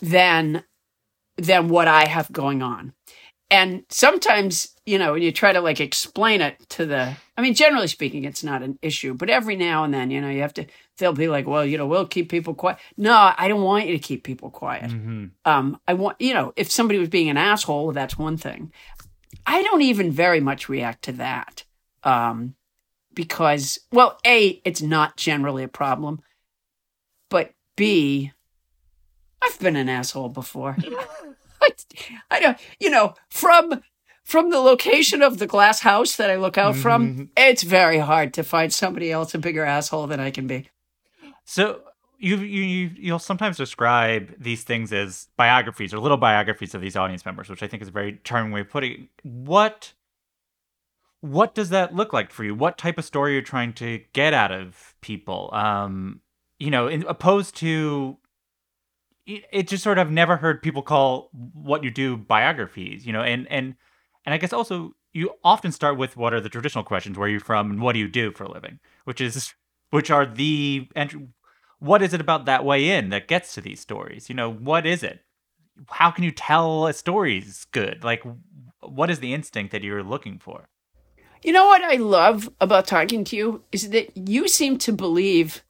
than than what I have going on. And sometimes, you know, when you try to like explain it to the I mean, generally speaking, it's not an issue, but every now and then, you know, you have to they'll be like, Well, you know, we'll keep people quiet. No, I don't want you to keep people quiet. Mhm. Um, I want you know, if somebody was being an asshole, that's one thing. I don't even very much react to that. Um, because well, A, it's not generally a problem. But B, I've been an asshole before. [LAUGHS] I, I don't you know, from from the location of the glass house that I look out from, it's very hard to find somebody else a bigger asshole than I can be. So you you you- you'll sometimes describe these things as biographies or little biographies of these audience members, which I think is a very charming way of putting it. What what does that look like for you? What type of story are you're trying to get out of people? Um, you know, in, opposed to it just sort of never heard people call what you do biographies, you know, and and and I guess also you often start with what are the traditional questions, where are you from and what do you do for a living, which is which are the and what is it about that way in that gets to these stories? You know, what is it? How can you tell a story's good? Like what is the instinct that you're looking for? You know what I love about talking to you is that you seem to believe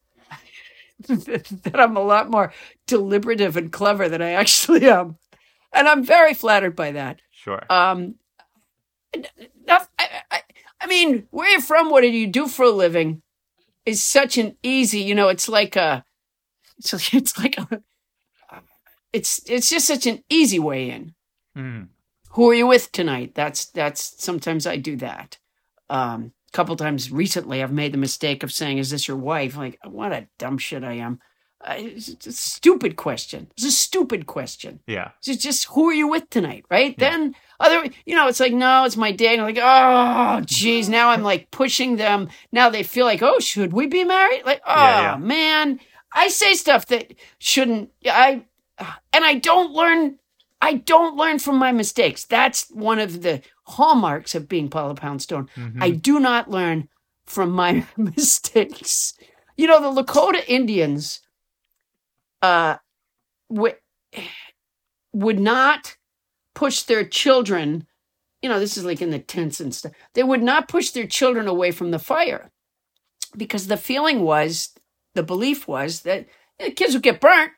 [LAUGHS] that I'm a lot more deliberative and clever than I actually am. And I'm very flattered by that. Sure. Um, I, I, I mean, where you're from, what do you do for a living is such an easy, you know, it's like a, it's, [LAUGHS] it's like a, it's, it's just such an easy way in. Mm. Who are you with tonight? That's, that's, sometimes I do that. Um, a couple times recently, I've made the mistake of saying, "Is this your wife?" Like, what a dumb shit I am. Uh, it's a stupid question. It's a stupid question. Yeah. It's just who are you with tonight, right? Then other, you know, it's like no, it's my date. And I'm like, oh, geez, now I'm like pushing them. Now they feel like, oh, should we be married? Like, oh Yeah, yeah. man, I say stuff that shouldn't. I and I don't learn. I don't learn from my mistakes. That's one of the hallmarks of being Paula Poundstone. Mhm. I do not learn from my [LAUGHS] mistakes. You know, the Lakota Indians uh, w- would not push their children. You know, this is like in the tents and stuff. They would not push their children away from the fire because the feeling was, the belief was that the kids would get burnt,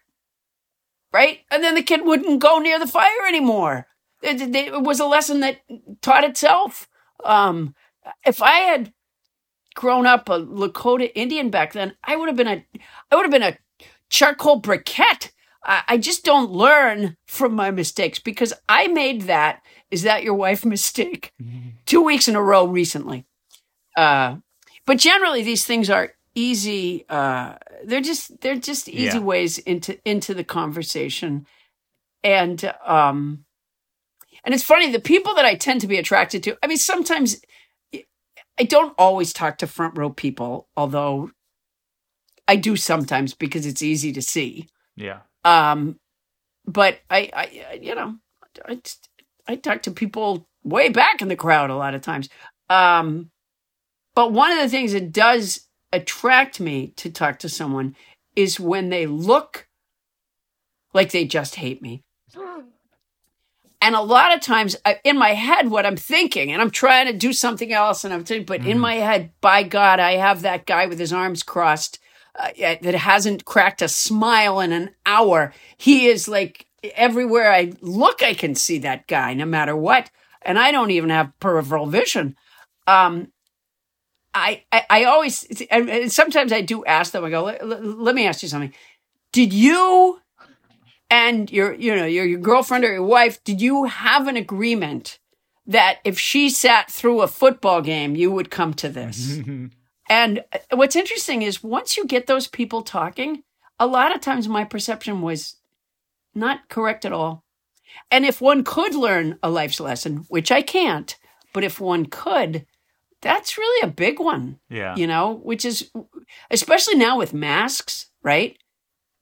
right? And then the kid wouldn't go near the fire anymore. It, it- was a lesson that taught itself. Um, if I had grown up a Lakota Indian back then, I would have been a, I would have been a charcoal briquette. I, I just don't learn from my mistakes because I made that. Is that your wife [LAUGHS] mistake? Two weeks in a row recently. Uh, but generally, these things are easy. Uh, they're just they're just easy Yeah. ways into into the conversation, and um, and it's funny the people that I tend to be attracted to. I mean, sometimes I don't always talk to front row people, although I do sometimes because it's easy to see. Yeah. Um, but I, I, you know, I, I talk to people way back in the crowd a lot of times. Um, but one of the things that does attract me to talk to someone is when they look like they just hate me. And a lot of times I, in my head, what I'm thinking, and I'm trying to do something else, and I'm thinking, but in my head, by God, I have that guy with his arms crossed uh, that hasn't cracked a smile in an hour. He is like everywhere I look, I can see that guy no matter what. And I don't even have peripheral vision. Um, I, I, I always, and sometimes I do ask them, I go, let, let me ask you something. Did you and your, you know, your, your girlfriend or your wife, did you have an agreement that if she sat through a football game, you would come to this? [LAUGHS] and uh, what's interesting is once you get those people talking, a lot of times my perception was not correct at all. And if one could learn a life's lesson, which I can't, but if one could, that's really a big one. Yeah. You know, which is especially now with masks, right?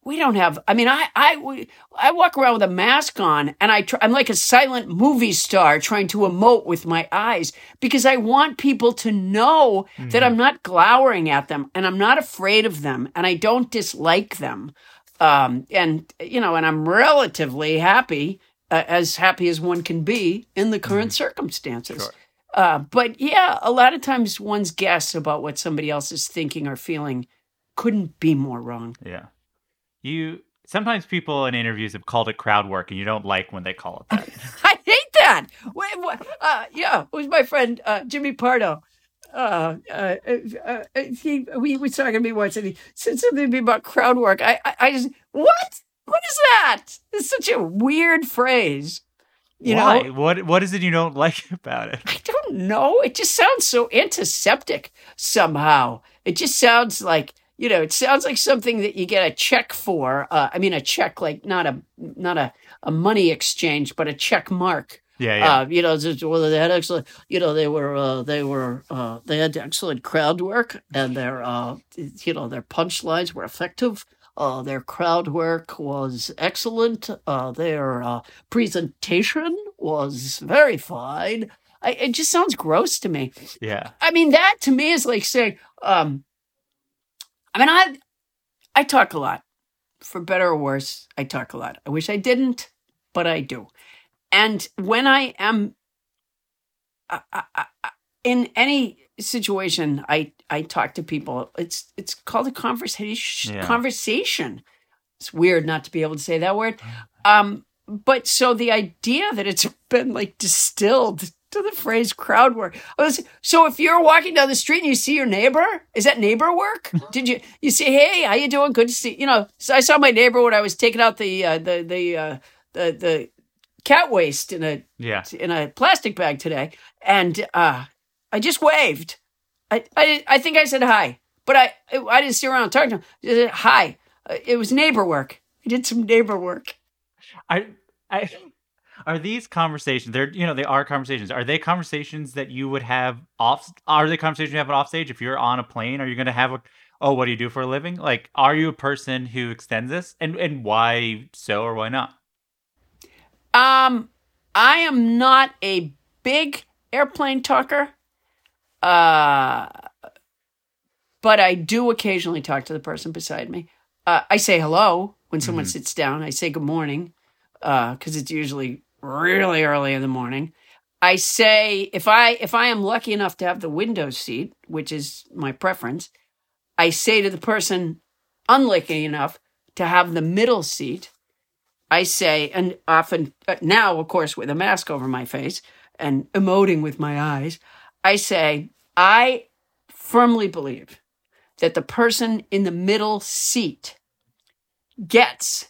We don't have. I mean, I I we, I walk around with a mask on, and I try, I'm like a silent movie star trying to emote with my eyes because I want people to know mm-hmm. that I'm not glowering at them, and I'm not afraid of them, and I don't dislike them. Um, and you know, and I'm relatively happy, uh, as happy as one can be in the current mm-hmm. circumstances. Sure. Uh, but yeah, a lot of times one's guess about what somebody else is thinking or feeling couldn't be more wrong. Yeah. You sometimes people in interviews have called it crowd work, and you don't like when they call it that. [LAUGHS] I hate that. Wait, what, uh, yeah, it was my friend uh, Jimmy Pardo. Uh, uh, uh, uh he we was talking to me once, and he said something to me about crowd work. I, I, I just what? What is that? It's such a weird phrase. You Why? know what? What is it you don't [LAUGHS] like about it? I don't know. It just sounds so antiseptic somehow. It just sounds like you know. It sounds like something that you get a check for. Uh, I mean, a check like not a not a, a money exchange, but a check mark. Yeah, yeah. Uh, you know, well, they had excellent. You know, they were uh, they were uh, they had excellent crowd work, and their uh, you know their punchlines were effective. Uh, their crowd work was excellent. Uh, their uh, presentation was very fine. I, it just sounds gross to me. Yeah. I mean, that to me is like saying, um, I mean, I, I talk a lot, for better or worse. I talk a lot. I wish I didn't, but I do. And when I am I, I, I, in any situation I I talk to people. It's it's called a conversation. Yeah. Conversation. It's weird not to be able to say that word. Um, but so the idea that it's [LAUGHS] been like distilled to the phrase crowd work. So if you're walking down the street and you see your neighbor, is that neighbor work? Did you you say, "Hey, how you doing? Good to see." You know, so I saw my neighbor when I was taking out the uh, the the uh, the the cat waste in a yeah. in a plastic bag today, and uh, I just waved. I, I, I think I said hi, but I, I didn't sit around talking to him. I said, hi. Uh, it was neighbor work. I did some neighbor work. I, I, are these conversations? They're, you know, they are conversations. Are they conversations that you would have off? Are they conversations you have off stage? If you're on a plane, are you going to have a, oh, what do you do for a living? Like, are you a person who extends this, and and why so or why not? Um, I am not a big airplane talker. Uh, but I do occasionally talk to the person beside me. Uh, I say hello when someone mm-hmm. sits down. I say good morning because uh, it's usually really early in the morning. I say if I if I am lucky enough to have the window seat, which is my preference, I say to the person unlucky enough to have the middle seat. I say, and often uh, now, of course, with a mask over my face and emoting with my eyes, I say, I firmly believe that the person in the middle seat gets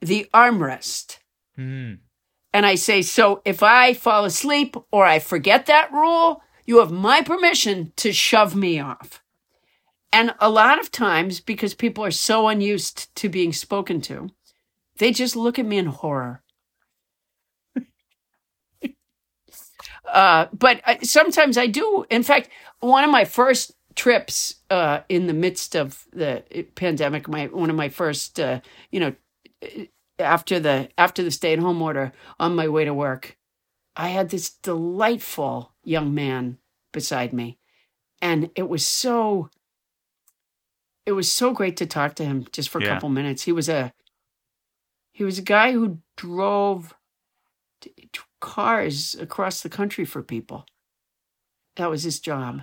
the armrest. Mm. And I say, so if I fall asleep or I forget that rule, you have my permission to shove me off. And a lot of times, because people are so unused to being spoken to, they just look at me in horror. [LAUGHS] Uh, but I, sometimes I do. In fact, one of my first trips uh, in the midst of the pandemic, my one of my first, uh, you know, after the after the stay at home order, on my way to work, I had this delightful young man beside me, and it was so. It was so great to talk to him just for a Yeah. couple minutes. He was a he was a guy who drove t- t- cars across the country for people. That was his job,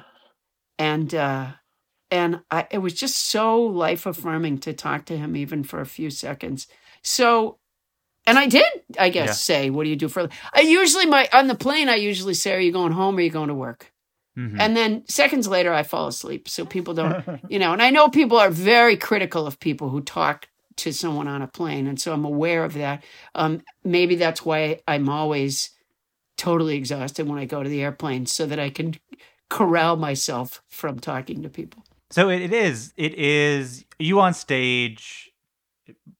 and uh, and I, it was just so life affirming to talk to him even for a few seconds. So and I did, I guess, Yeah. say, "What do you do for?" I usually my on the plane. I usually say, "Are you going home or are you going to work?" Mhm. And then seconds later, I fall asleep. So people don't, [LAUGHS] you know. And I know people are very critical of people who talk to someone on a plane, and so I'm aware of that. Um, maybe that's why I'm always totally exhausted when I go to the airplane, so that I can corral myself from talking to people. So it, it is. It is you on stage,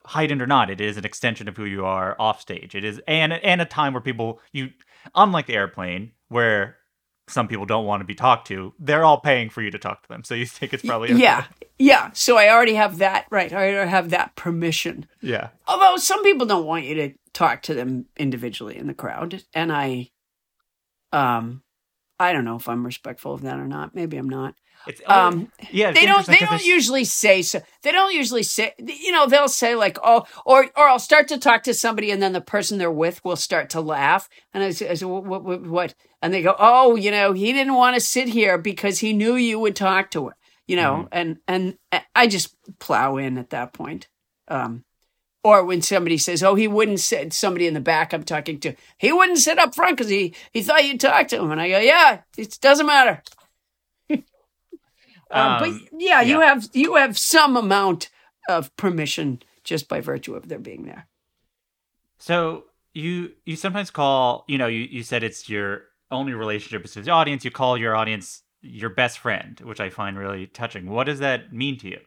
heightened or not. It is an extension of who you are off stage. It is and and a time where people you unlike the airplane where some people don't want to be talked to. They're all paying for you to talk to them. So you think it's probably okay. Yeah, yeah. So I already have that right. I already have that permission. Yeah. Although some people don't want you to talk to them individually in the crowd, and I, um, I don't know if I'm respectful of that or not. Maybe I'm not. It's um, yeah. it's they don't. They don't usually say so. They don't usually say. You know, they'll say like, "Oh," or or I'll start to talk to somebody, and then the person they're with will start to laugh, and I say, I say, "What? What? What?" And they go, "Oh, you know, he didn't want to sit here because he knew you would talk to him." You know, and and I just plow in at that point. Um, or when somebody says, "Oh, he wouldn't sit," somebody in the back I'm talking to, he wouldn't sit up front because he he thought you'd talk to him, and I go, "Yeah, it doesn't matter." Um, but Um, yeah, you have you have some amount of permission just by virtue of their being there. So you you sometimes call you know you you said it's your only relationship is to the audience. You call your audience your best friend, which I find really touching. What does that mean to you?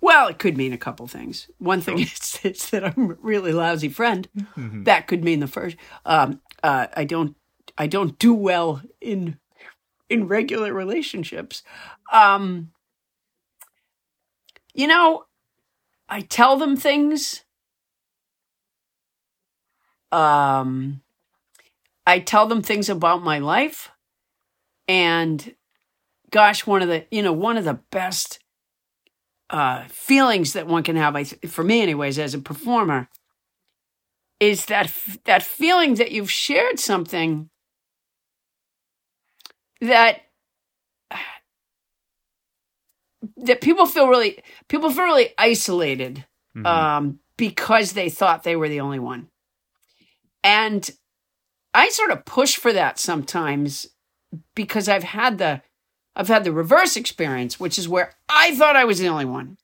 Well, it could mean a couple things. One thing is, is that I'm a really lousy friend. Mhm. That could mean the first. Um, uh, I don't I don't do well in in regular relationships. Um, you know, I tell them things. Um, I tell them things about my life, and gosh, one of the you know one of the best uh, feelings that one can have, I for me, anyways, as a performer, is that that feeling that you've shared something that that people feel really people feel really isolated um, because they thought they were the only one, and I sort of push for that sometimes because I've had the I've had the reverse experience, which is where I thought I was the only one.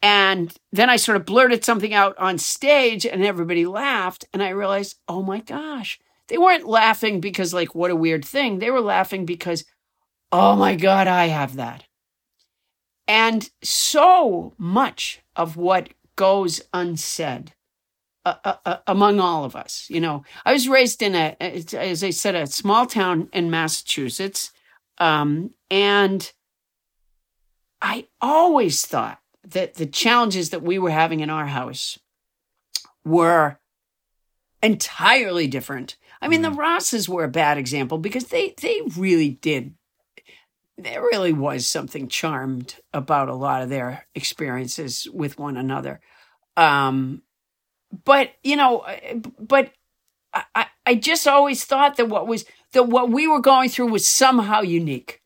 And then I sort of blurted something out on stage and everybody laughed. And I realized, oh my gosh, they weren't laughing because, like, what a weird thing. They were laughing because, oh my God, I have that. And so much of what goes unsaid uh, uh, uh, among all of us, you know, I was raised in a, as I said, a small town in Massachusetts. Um, and I always thought that the challenges that we were having in our house were entirely different. I mean, the Rosses were a bad example because they they really did. There really was something charmed about a lot of their experiences with one another. Um, but you know, but I, I- just always thought that what was that what we were going through was somehow unique,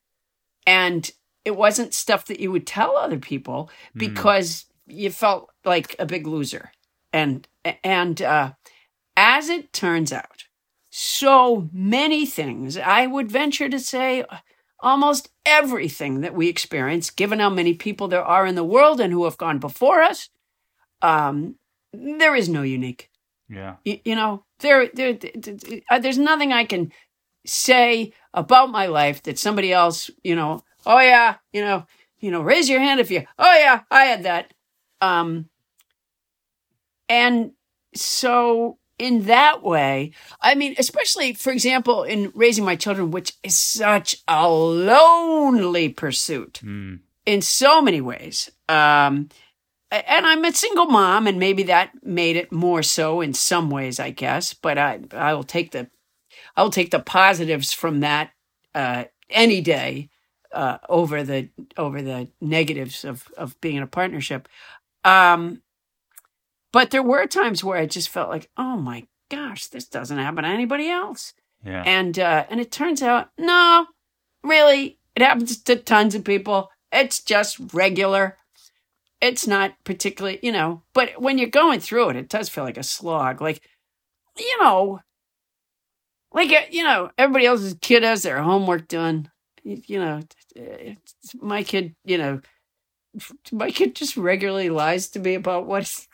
and it wasn't stuff that you would tell other people because you felt like a big loser. And and uh, as it turns out, so many things I would venture to say almost everything that we experience, given how many people there are in the world and who have gone before us, um, there is no unique. Yeah. You, you know, there, there, uh, there's nothing I can say about my life that somebody else, you know, oh yeah, you know, you know, raise your hand if you, oh yeah, I had that. Um, and so in that way, I mean, especially for example, in raising my children, which is such a lonely pursuit in so many ways. Um, and I'm a single mom, and maybe that made it more so in some ways, I guess. But I, I will take the, I will take the positives from that uh, any day uh, over the over the negatives of of being in a partnership. Um, but there were times where I just felt like, oh my gosh, this doesn't happen to anybody else. Yeah. And uh, and it turns out, no, really, it happens to tons of people. It's just regular. it's not particularly, you know, but when you're going through it, it does feel like a slog. Like, you know, like, uh, you know, everybody else's kid has their homework done. You, you know, it's, my kid, you know, my kid just regularly lies to me about what's,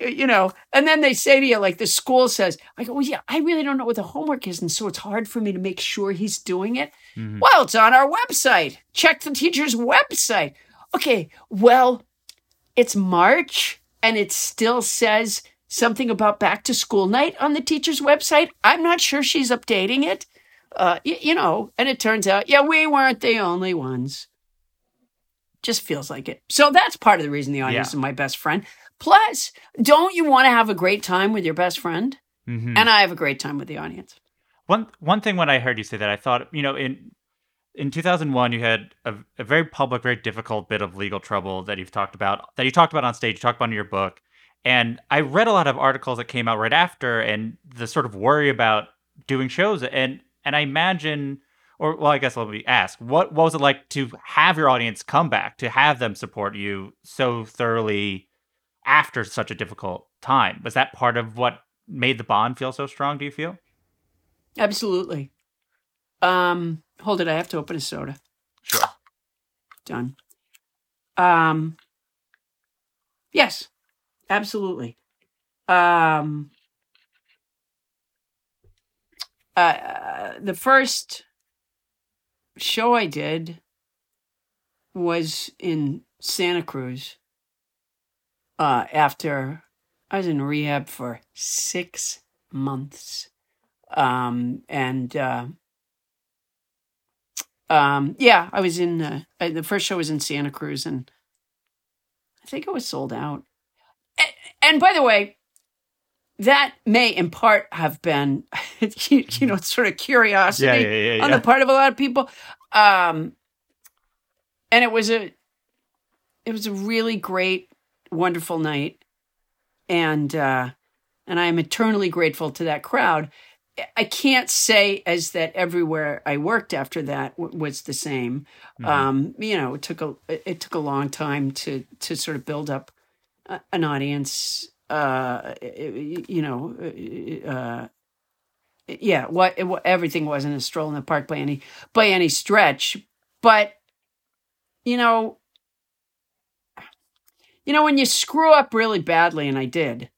you know, and then they say to you, like the school says, I go, well, yeah, I really don't know what the homework is. And so it's hard for me to make sure he's doing it. Mhm. Well, it's on our website. Check the teacher's website. Okay, well, it's March and it still says something about back to school night on the teacher's website. I'm not sure she's updating it. Uh, y- you know, and it turns out, yeah, we weren't the only ones. Just feels like it. So that's part of the reason the audience Yeah. is my best friend. Plus, don't you want to have a great time with your best friend? Mhm. And I have a great time with the audience. One one thing when I heard you say that, I thought, you know, in in 2001, you had a, a very public, very difficult bit of legal trouble that you've talked about, that you talked about on stage, you talked about in your book. And I read a lot of articles that came out right after, and the sort of worry about doing shows. And and I imagine, or well, I guess let me ask, what what was it like to have your audience come back, to have them support you so thoroughly after such a difficult time? Was that part of what made the bond feel so strong? Do you feel? Absolutely. Um, hold it. I have to open a soda. Sure. Done. Um, yes, absolutely. Um, uh, the first show I did was in Santa Cruz. Uh, after I was in rehab for six months. Um and uh um yeah i was in uh, the first show was in santa cruz and i think it was sold out. And, and by the way that may in part have been [LAUGHS] you, you know sort of curiosity Yeah, yeah, yeah, on the part of a lot of people. Um and it was a it was a really great wonderful night and uh and I am eternally grateful to that crowd. I can't say as that everywhere I worked after that w- was the same. Mhm. Um, you know, it took a it took a long time to to sort of build up a, an audience. Uh, you know, uh, yeah, what, it, wa- everything wasn't a stroll in the park by any by any stretch, but you know, you know when you screw up really badly, and I did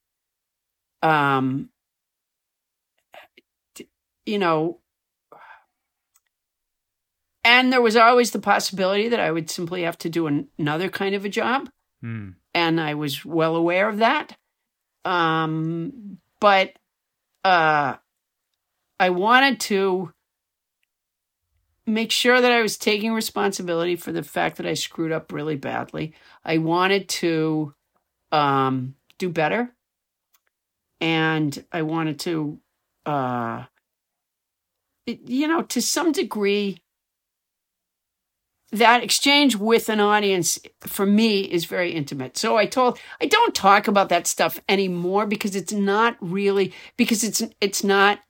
um you know and there was always the possibility that i would simply have to do an- another kind of a job Hmm. and i was well aware of that um but uh i wanted to make sure that i was taking responsibility for the fact that i screwed up really badly i wanted to um do better and I wanted to, uh, it- you know, to some degree, that exchange with an audience for me is very intimate. So I told I don't talk about that stuff anymore because it's not really because it's it's not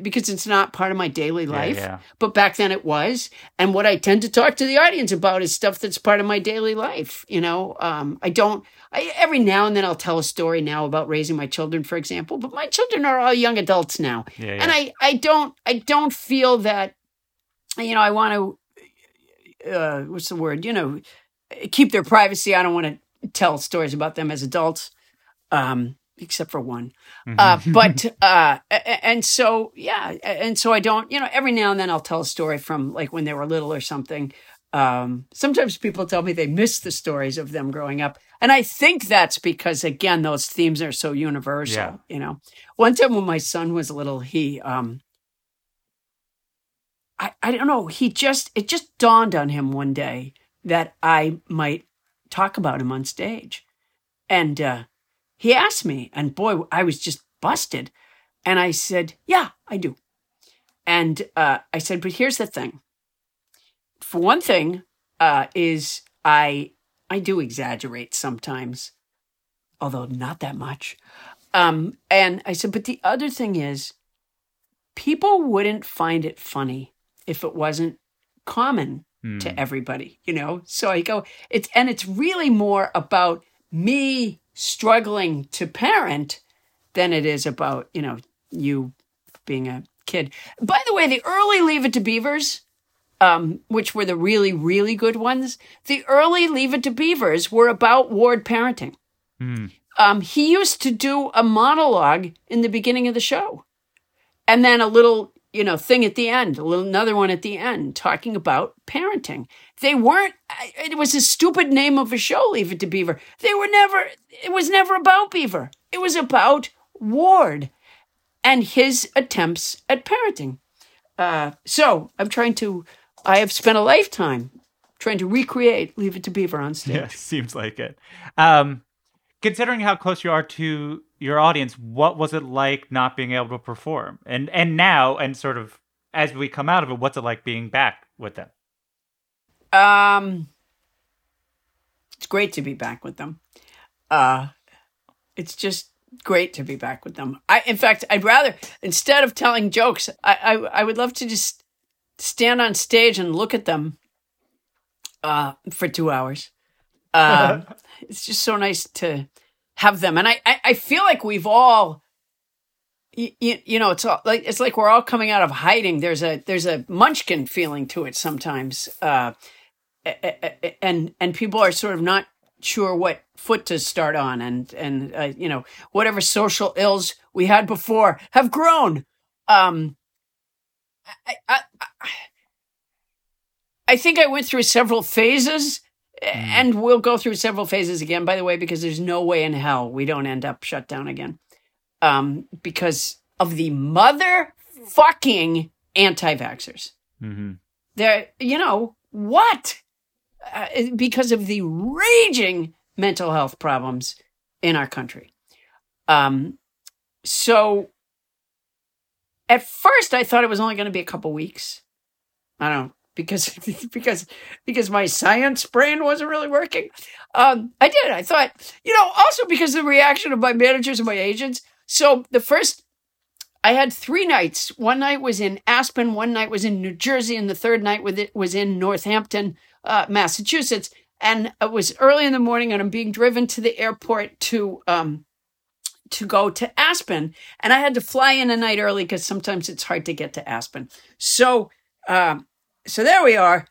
because it's not part of my daily Yeah, life. yeah. But back then it was. And what I tend to talk to the audience about is stuff that's part of my daily life. You know, um, I don't, I, every now and then I'll tell a story now about raising my children, for example, but my children are all young adults now. Yeah, And I, I don't, I don't feel that, you know, I want to, uh, what's the word? You know, keep their privacy. I don't want to tell stories about them as adults. Um, except for one. Uh, but [LAUGHS] uh, and so yeah, and so I don't. You know, every now and then I'll tell a story from like when they were little or something. Um, sometimes people tell me they miss the stories of them growing up, and I think that's because again those themes are so universal. Yeah. You know, one time when my son was little, he um, I I don't know, he just it just dawned on him one day that I might talk about him on stage, and uh, he asked me, and boy, I was just busted. And I said, Yeah, I do. And uh, I said, But here's the thing. For one thing, uh, is I I do exaggerate sometimes, although not that much. Um, and I said, But the other thing is, people wouldn't find it funny if it wasn't common to everybody, you know? So I go, it's, and it's really more about me struggling to parent than it is about, you know, you being a kid. By the way, the early Leave It to Beavers, um, which were the really, really good ones, the early Leave It to Beavers were about Ward parenting. Um, he used to do a monologue in the beginning of the show and then a little you know thing at the end a little another one at the end talking about parenting. They weren't it was a stupid name of a show leave it to beaver. They were never it was never about beaver. It was about ward and his attempts at parenting. Uh, so i'm trying to i have spent a lifetime trying to recreate leave it to beaver on stage. Yeah, [LAUGHS] seems like it. Um, considering how close you are to your audience, what was it like not being able to perform? And and now, and sort of as we come out of it, what's it like being back with them? Um, it's great to be back with them. Uh, it's just great to be back with them. I, in fact, I'd rather instead of telling jokes, I, I, I would love to just stand on stage and look at them, uh, for two hours. Uh, [LAUGHS] it's just so nice to have them, and I, I, I feel like we've all. You, you know it's all, like it's like we're all coming out of hiding. There's a there's a munchkin feeling to it sometimes uh and and people are sort of not sure what foot to start on. And and uh, you know whatever social ills we had before have grown. Um I, I I I think I went through several phases and we'll go through several phases again by the way because there's no way in hell we don't end up shut down again. Um because of the mother fucking anti-vaxxers. Mm-hmm. they're you know what? Uh, because of the raging mental health problems in our country. Um so at first i thought it was only going to be a couple weeks. I don't know because [LAUGHS] because because my science brain wasn't really working um i did i thought you know also because of the reaction of my managers and my agents so the first I had three nights. One night was in Aspen, one night was in New Jersey, and the third night with it was in Northampton, uh, Massachusetts. And it was early in the morning, and I'm being driven to the airport to um, to go to Aspen, and I had to fly in a night early because sometimes it's hard to get to Aspen. So, um, so there we are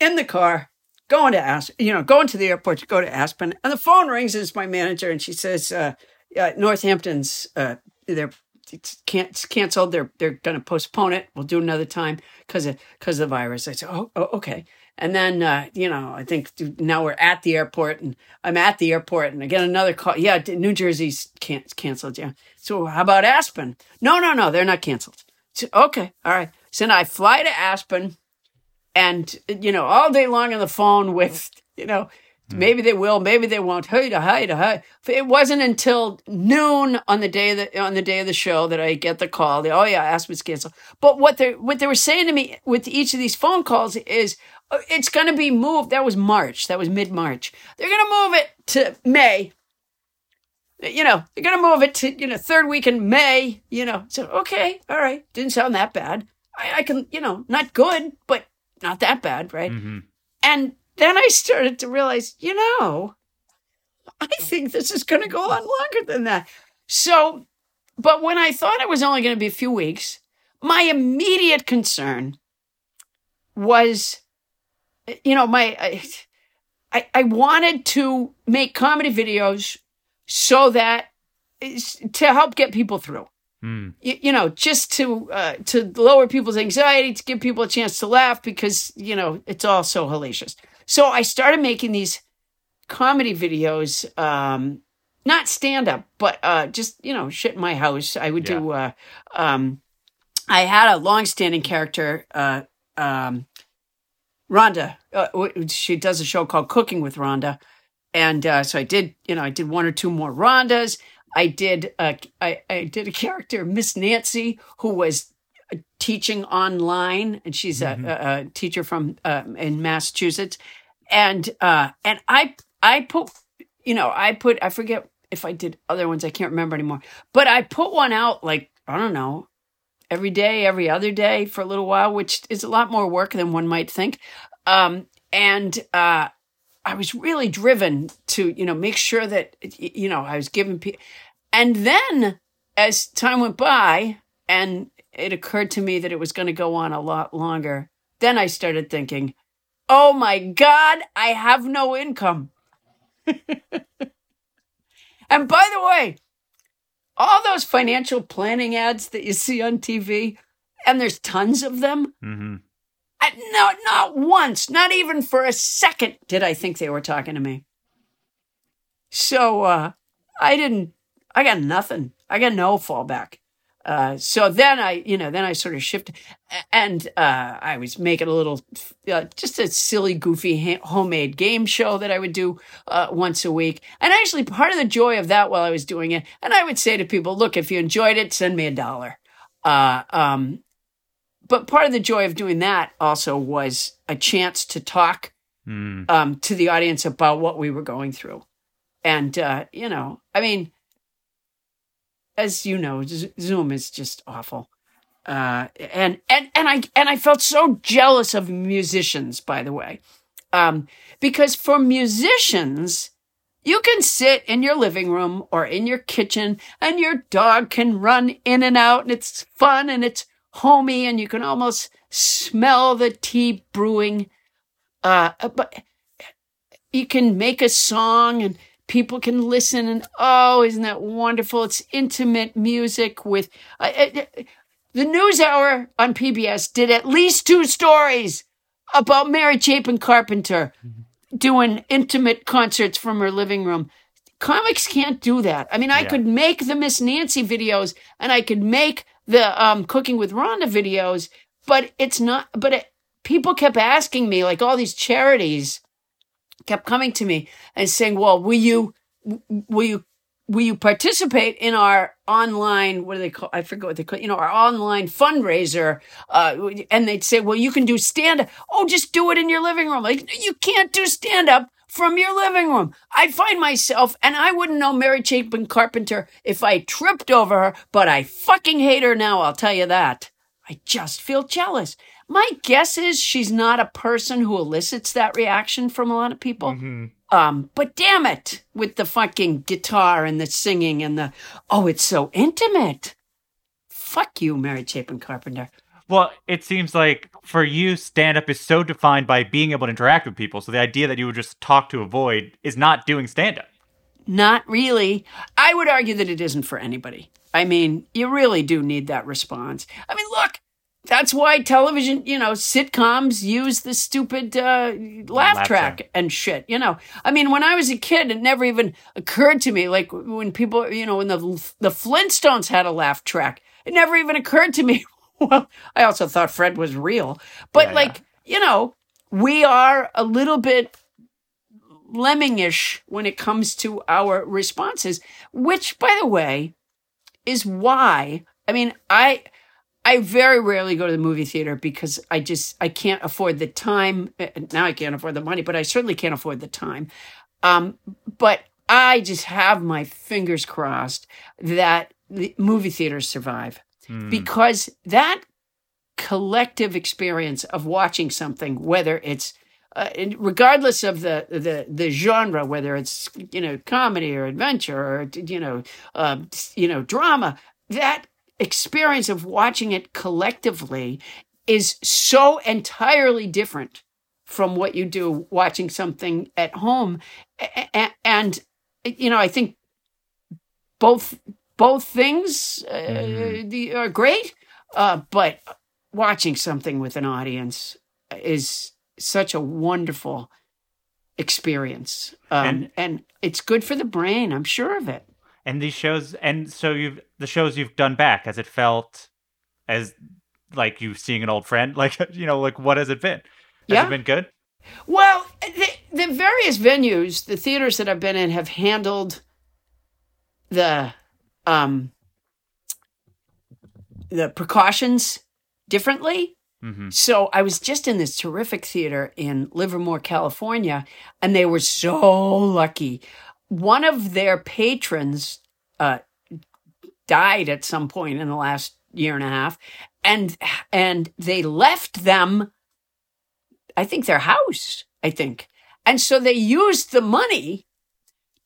in the car going to Aspen, you know, going to the airport to go to Aspen, and the phone rings. And it's my manager, and she says, uh, uh, "Northampton's uh, they're it's can- it's canceled. They're they're going to postpone it. We'll do another time because of because of the virus." I said, "Oh, oh okay." And then uh, you know, I think now we're at the airport, and I'm at the airport, and I get another call. Yeah, New Jersey's can- canceled. Yeah. So how about Aspen? No, no, no, they're not canceled. So, okay, all right. So now I fly to Aspen, and you know, all day long on the phone with you know Maybe they will, maybe they won't. Hey, to hi, to hi. It wasn't until noon on the day that on the day of the show that I get the call. The, oh yeah, Aspen's canceled. But what they what they were saying to me with each of these phone calls is uh, it's going to be moved. That was March. That was mid March. They're going to move it to May. You know, they're going to move it to you know third week in May. You know, so okay, all right, didn't sound that bad. I, I can you know not good, but not that bad, right? Mm-hmm. And then I started to realize, you know, I think this is going to go on longer than that. So, but when I thought it was only going to be a few weeks, my immediate concern was, you know, my, I, I, I wanted to make comedy videos so that to help get people through you, you know, just to uh, to lower people's anxiety, to give people a chance to laugh because you know it's all so hellacious. So I started making these comedy videos, um, not stand up, but uh, just you know, shit in my house. I would do. Uh, um, I had a long-standing character, uh, um, Rhonda. Uh, she does a show called Cooking with Rhonda, and uh, so I did. You know, I did one or two more Rhondas. I did. Uh, I, I did a character, Miss Nancy, who was teaching online, and she's a, a, a teacher from uh, in Massachusetts, and uh, and I I put you know I put I forget if I did other ones I can't remember anymore, but I put one out like I don't know every day, every other day for a little while, which is a lot more work than one might think. Um, and uh, I was really driven to, you know, make sure that, you know, I was giving people. And then as time went by and it occurred to me that it was going to go on a lot longer, then I started thinking, oh my God, I have no income. [LAUGHS] and by the way, all those financial planning ads that you see on TV, and there's tons of them. Mm-hmm. I, no, not once, not even for a second did I think they were talking to me. So uh, I didn't. I got nothing. I got no fallback. Uh, so then I, you know, then I sort of shifted, and uh, I was making a little, uh, just a silly, goofy ha- homemade game show that I would do uh, once a week. And actually, part of the joy of that while I was doing it, and I would say to people, "Look, if you enjoyed it, send me a dollar." Uh, um, but part of the joy of doing that also was a chance to talk Mm. um, to the audience about what we were going through. And, uh, you know, I mean, as you know, Zoom is just awful. Uh, and, and, and I, and I felt so jealous of musicians, by the way. Um, because for musicians, you can sit in your living room or in your kitchen and your dog can run in and out and it's fun and it's homey and you can almost smell the tea brewing. Uh, but you can make a song and people can listen and oh, isn't that wonderful? It's intimate music with uh, uh, the news hour on PBS did at least two stories about Mary Chapin Carpenter doing intimate concerts from her living room. Comics can't do that. I mean, I Yeah. could make the Miss Nancy videos and I could make the um, Cooking with Rhonda videos, but it's not. But it, people kept asking me, like all these charities kept coming to me and saying, "Well, will you, will you, will you participate in our online? What do they call? I forget what they call. You know, our online fundraiser." Uh, and they'd say, "Well, you can do stand up. Oh, just do it in your living room. Like you can't do stand up." From your living room. I find myself, and I wouldn't know Mary Chapin Carpenter if I tripped over her, but I fucking hate her now, I'll tell you that. I just feel jealous. My guess is she's not a person who elicits that reaction from a lot of people. Um, but damn it, with the fucking guitar and the singing and the oh, it's so intimate. Fuck you, Mary Chapin Carpenter. Well, it seems like for you, stand up is so defined by being able to interact with people. So the idea that you would just talk to a void is not doing stand up. Not really. I would argue that it isn't for anybody. I mean, you really do need that response. I mean, look, that's why television, you know, sitcoms use the stupid uh, laugh, Laugh track track. and shit. You know, I mean, when I was a kid, it never even occurred to me. Like when people, you know, when the the Flintstones had a laugh track, it never even occurred to me. [LAUGHS] well, I also thought Fred was real, but Yeah, yeah. like, you know, we are a little bit lemmingish when it comes to our responses, which, by the way, is why I mean I I very rarely go to the movie theater because I just I can't afford the time. Uh, Now I can't afford the money, but I certainly can't afford the time. Um, but I just have my fingers crossed that the movie theaters survive because that collective experience of watching something, whether it's uh, regardless of the, the the genre, whether it's you know comedy or adventure or you know uh, you know drama, that experience of watching it collectively is so entirely different from what you do watching something at home, and you know I think both both things uh, the, are great, uh, but watching something with an audience is such a wonderful experience, um, And- and it's good for the brain. I'm sure of it. And these shows, and so you've the shows you've done back, has it felt as like you seeing an old friend? [LAUGHS] Like you know, like what has it been? Has Yeah. it been good? Well, the, the various venues, the theaters that I've been in, have handled the um, the precautions differently. Mm-hmm. So I was just in this terrific theater in Livermore, California, and they were so lucky. One of their patrons uh, died at some point in the last year and a half, and and they left them I think their house. I think, and so they used the money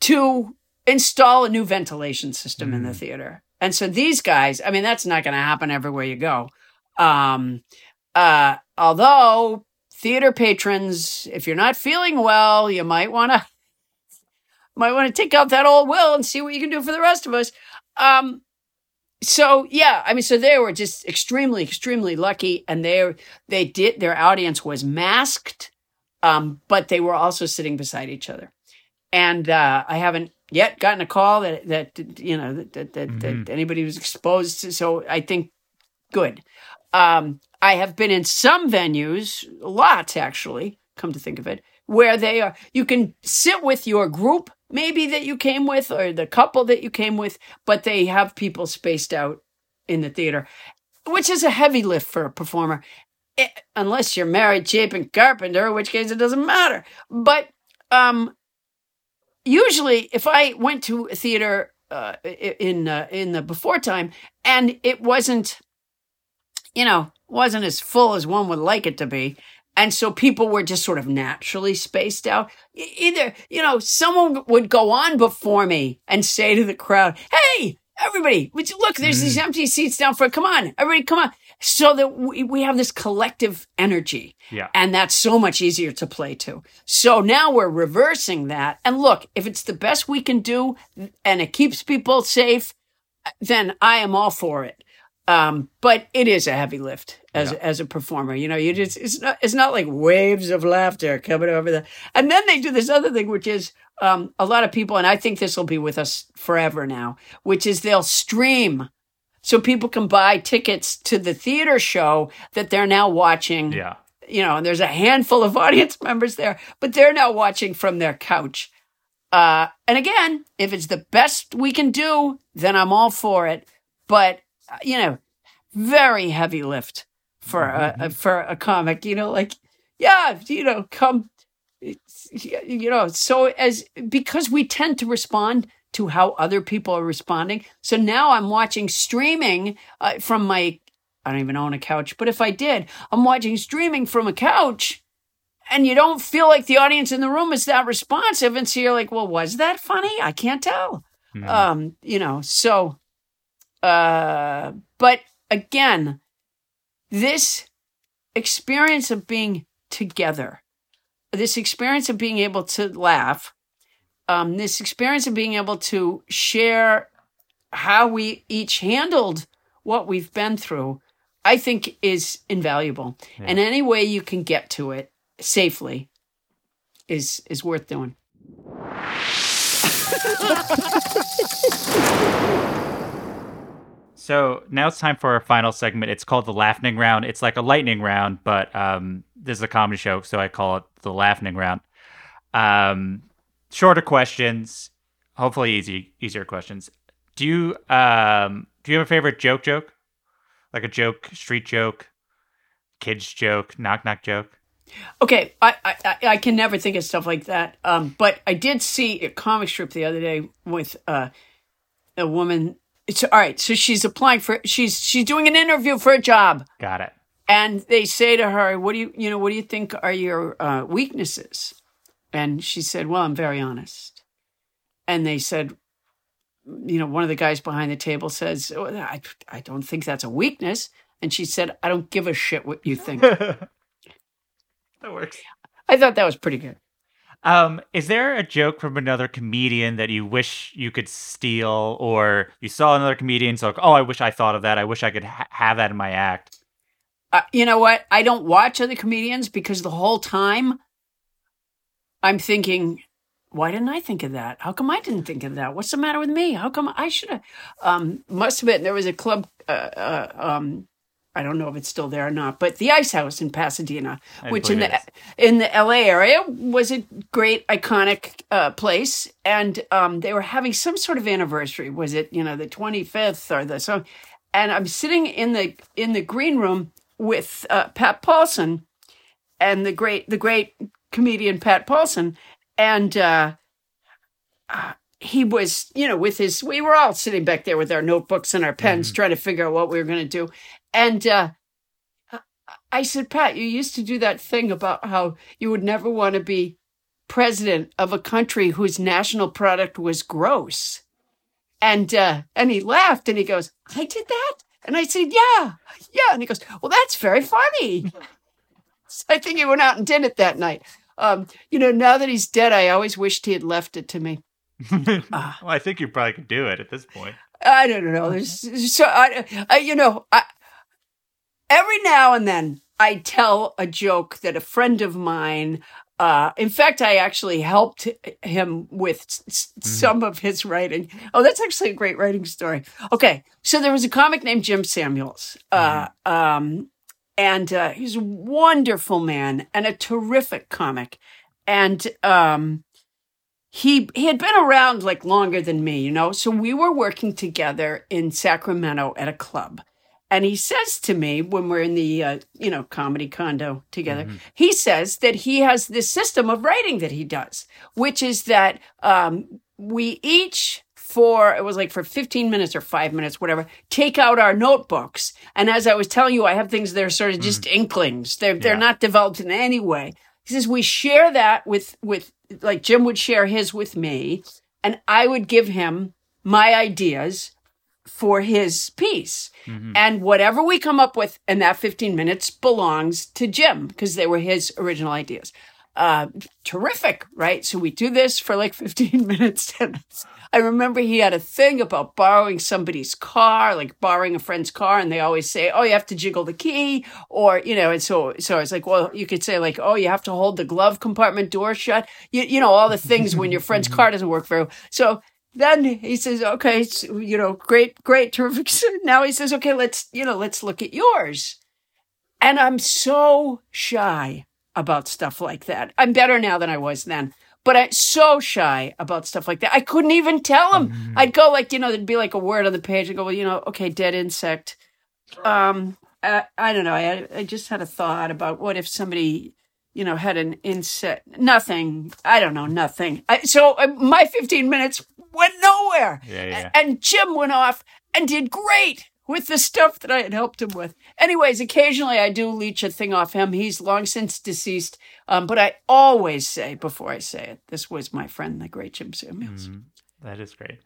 to install a new ventilation system in the theater. And so these guys, I mean, that's not going to happen everywhere you go. Um, uh, although theater patrons, if you're not feeling well, you might want to might want to take out that old will and see what you can do for the rest of us. Um, so yeah, I mean, so they were just extremely, extremely lucky, and they they did their audience was masked, um, but they were also sitting beside each other, and uh, I haven't yet gotten a call that that you know that that, that, Mm-hmm. that anybody was exposed to. So I think good. Um, I have been in some venues, lots actually, come to think of it, where they are, you can sit with your group, maybe that you came with, or the couple that you came with, but they have people spaced out in the theater, which is a heavy lift for a performer. Eh, unless you're Mary Chapin Carpenter, in which case it doesn't matter. But um, usually, if I went to a theater uh, in uh, in the before time and it wasn't you know, wasn't as full as one would like it to be. And so people were just sort of naturally spaced out. Either, you know, someone would go on before me and say to the crowd, Hey, everybody, would you look, there's these mm. empty seats down front. Come on, everybody, come on. So that we, we have this collective energy. Yeah. And that's so much easier to play to. So now we're reversing that. And look, if it's the best we can do and it keeps people safe, uh, then I am all for it. Um, but it is a heavy lift as as a performer. You know, you just it's not it's not like waves of laughter coming over the. And then they do this other thing, which is um, a lot of people, and I think this will be with us forever now, which is they'll stream. So people can buy tickets to the theater show that they're now watching Yeah. you know, and there's a handful of [LAUGHS] audience members there, but they're now watching from their couch. Uh, and again, if it's the best we can do, then I'm all for it. But you know, very heavy lift for a, a for a comic. You know, like yeah, you know, come, it's- you know. So as because we tend to respond to how other people are responding. So now I'm watching streaming uh, from my. I don't even own a couch, but if I did, I'm watching streaming from a couch and you don't feel like the audience in the room is that responsive and so you're like well was that funny i can't tell um you know so uh but again this experience of being together this experience of being able to laugh um this experience of being able to share how we each handled what we've been through i think is invaluable and any way you can get to it safely is is worth doing. [LAUGHS] So now it's time for our final segment. It's called the laughing round. It's like a lightning round, but um, this is a comedy show, so I call it the laughing round. Um, shorter questions, hopefully easy, easier questions. Do you um, do you have a favorite joke? Joke, like a joke, street joke, kids joke, knock knock joke. Okay, I, I I- can never think of stuff like that. Um, but I did see a comic strip the other day with uh, a woman. It's all right. So she's applying for. She's she's doing an interview for a job, Got it. and they say to her, "What do you you know? What do you think are your uh, weaknesses?" And she said, "Well, I'm very honest." And they said, you know, one of the guys behind the table says, oh, I, I don't think that's a weakness. And she said, I don't give a shit what you think. [LAUGHS] That works. I thought that was pretty good. Um, is there a joke from another comedian that you wish you could steal, or you saw another comedian, so like, oh, I wish I thought of that. I wish I could ha- have that in my act. Uh, you know what? I don't watch other comedians because the whole time I'm thinking, why didn't I think of that? How come I didn't think of that? What's the matter with me? How come I should have? Um, must have been there was a club. Uh, uh, um, I don't know if it's still there or not, but the Ice House in Pasadena, I which in the it in the LA area was a great iconic uh, place, and um, they were having some sort of anniversary. Was it you know the twenty fifth or the so? And I'm sitting in the in the green room with uh, Pat Paulsen and the great the great comedian Pat Paulsen, and uh, uh, he was you know with his we were all sitting back there with our notebooks and our pens trying to figure out what we were going to do, and uh, I said, Pat, you used to do that thing about how you would never want to be president of a country whose national product was gross. And uh, and he laughed and he goes, I did that? And I said, Yeah, yeah. And he goes, Well, that's very funny. so I think he went out and did it that night. Um, you know, now that he's dead, I always wished he had left it to me. [LAUGHS] well, I think you probably could do it at this point. I don't know. There's, so I, I, you know, I, every now and then I tell a joke that a friend of mine. Uh, in fact, I actually helped him with s- some of his writing. Oh, that's actually a great writing story. Okay, so there was a comic named Jim Samuels, uh, um, and uh, he's a wonderful man and a terrific comic. And um, he he had been around like longer than me, you know. So we were working together in Sacramento at a club. And he says to me when we're in the uh, you know comedy condo together, he says that he has this system of writing that he does, which is that um, we each for it was like for 15 minutes or five minutes, whatever, take out our notebooks. And as I was telling you, I have things that are sort of just inklings. They're they're not developed in any way. He says we share that with with like Jim would share his with me, and I would give him my ideas for his piece. And whatever we come up with in that 15 minutes belongs to Jim because they were his original ideas. Uh, terrific, right? So we do this for like [LAUGHS] 15 minutes. [LAUGHS] I remember he had a thing about borrowing somebody's car, like borrowing a friend's car. And they always say, oh, you have to jiggle the key. Or, you know, and so, so I was like, well, you could say like, oh, you have to hold the glove compartment door shut. You, you know, all the things when your friend's [LAUGHS] car doesn't work very well. So then he says, okay, you know, great, great, [LAUGHS] terrific. Now he says, okay, let's, you know, let's look at yours. And I'm so shy about stuff like that. I'm better now than I was then, but I'm so shy about stuff like that. I couldn't even tell him. I'd go like, you know, there'd be like a word on the page. and go, well, you know, okay, dead insect. Um, I, I don't know. I, I just had a thought about what if somebody, you know, had an inset, Nothing. I don't know. Nothing. I, so uh, my 15 minutes went nowhere. Yeah, yeah. And Jim went off and did great with the stuff that I had helped him with. Anyways, occasionally I do leech a thing off him. He's long since deceased. Um, but I always say before I say it, this was my friend, the great Jim Samuels. That is great.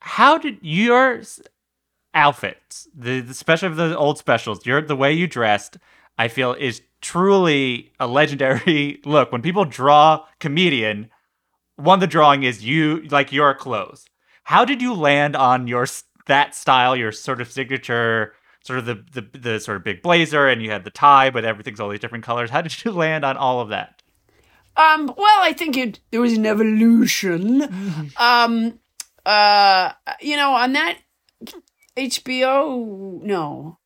How did your outfits, the, the especially of the old specials, your the way you dressed, I feel is truly a legendary [LAUGHS] look. When people draw comedian, one of the drawing is you like your clothes. How did you land on your that style, your sort of signature, sort of the the, the sort of big blazer, and you had the tie, but everything's all these different colors. How did you [LAUGHS] land on all of that? Um, well, I think it, there was an evolution. Um, uh, you know, on that HBO, no,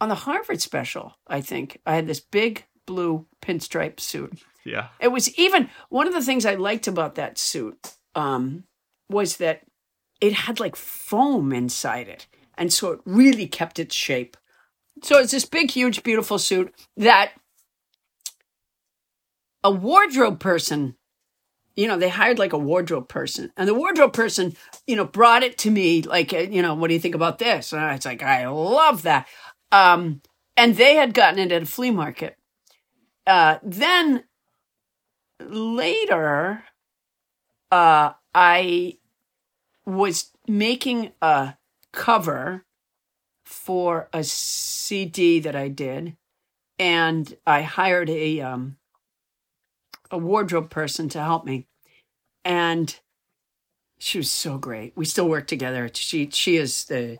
on the Harvard special, I think I had this big blue pinstripe suit. Yeah. It was even one of the things I liked about that suit um, was that it had like foam inside it. And so it really kept its shape. So it's this big, huge, beautiful suit that a wardrobe person, you know, they hired like a wardrobe person. And the wardrobe person, you know, brought it to me like, you know, what do you think about this? And I was like, I love that. Um, and they had gotten it at a flea market. Uh, then later, uh, I was making a cover for a CD that I did, and I hired a um, a wardrobe person to help me, and she was so great. We still work together. She she is the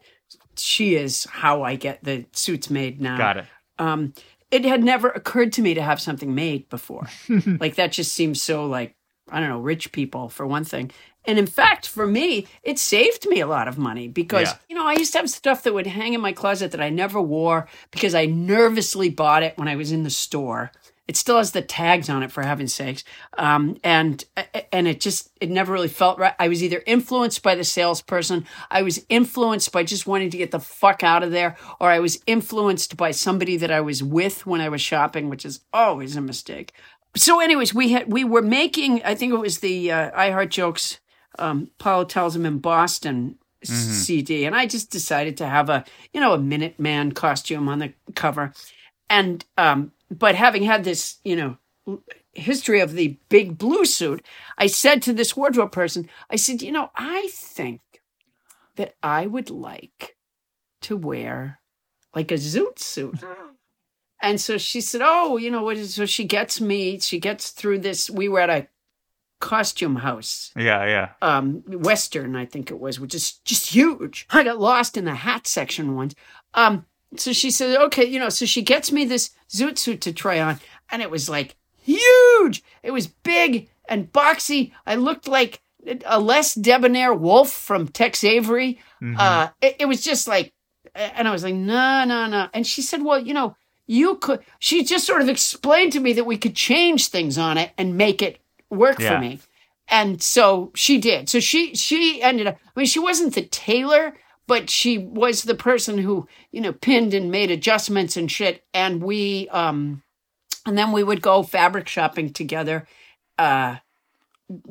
she is how I get the suits made now. Got it. Um, it had never occurred to me to have something made before. [LAUGHS] like that just seems so like I don't know, rich people for one thing. And in fact, for me, it saved me a lot of money because Yeah. you know I used to have stuff that would hang in my closet that I never wore because I nervously bought it when I was in the store. It still has the tags on it, for heaven's sakes, um, and and it just it never really felt right. I was either influenced by the salesperson, I was influenced by just wanting to get the fuck out of there, or I was influenced by somebody that I was with when I was shopping, which is always a mistake. So, anyways, we had we were making. I think it was the uh, I Heart Jokes. Um, Paula tells him in Boston CD, and I just decided to have a you know a Minuteman costume on the cover. and um, but having had this, you know, history of the big blue suit, I said to this wardrobe person, I said, you know, I think that I would like to wear like a zoot suit. [GASPS] And so she said, "Oh, you know what?" So she gets me. She gets through this. We were at a costume house, Yeah, yeah. um, Western, I think it was, which is just huge. I got lost in the hat section once. Um, so she said, "Okay, you know." So she gets me this zoot suit to try on, and it was like huge. It was big and boxy. I looked like a less debonair wolf from Tex Avery. Uh, it, it was just like, and I was like, no, no, no. And she said, well, you know, you could. She just sort of explained to me that we could change things on it and make it work Yeah. for me. And so she did. So she she ended up. I mean, she wasn't the tailor, but she was the person who you know pinned and made adjustments and shit. And we um, and then we would go fabric shopping together. Uh,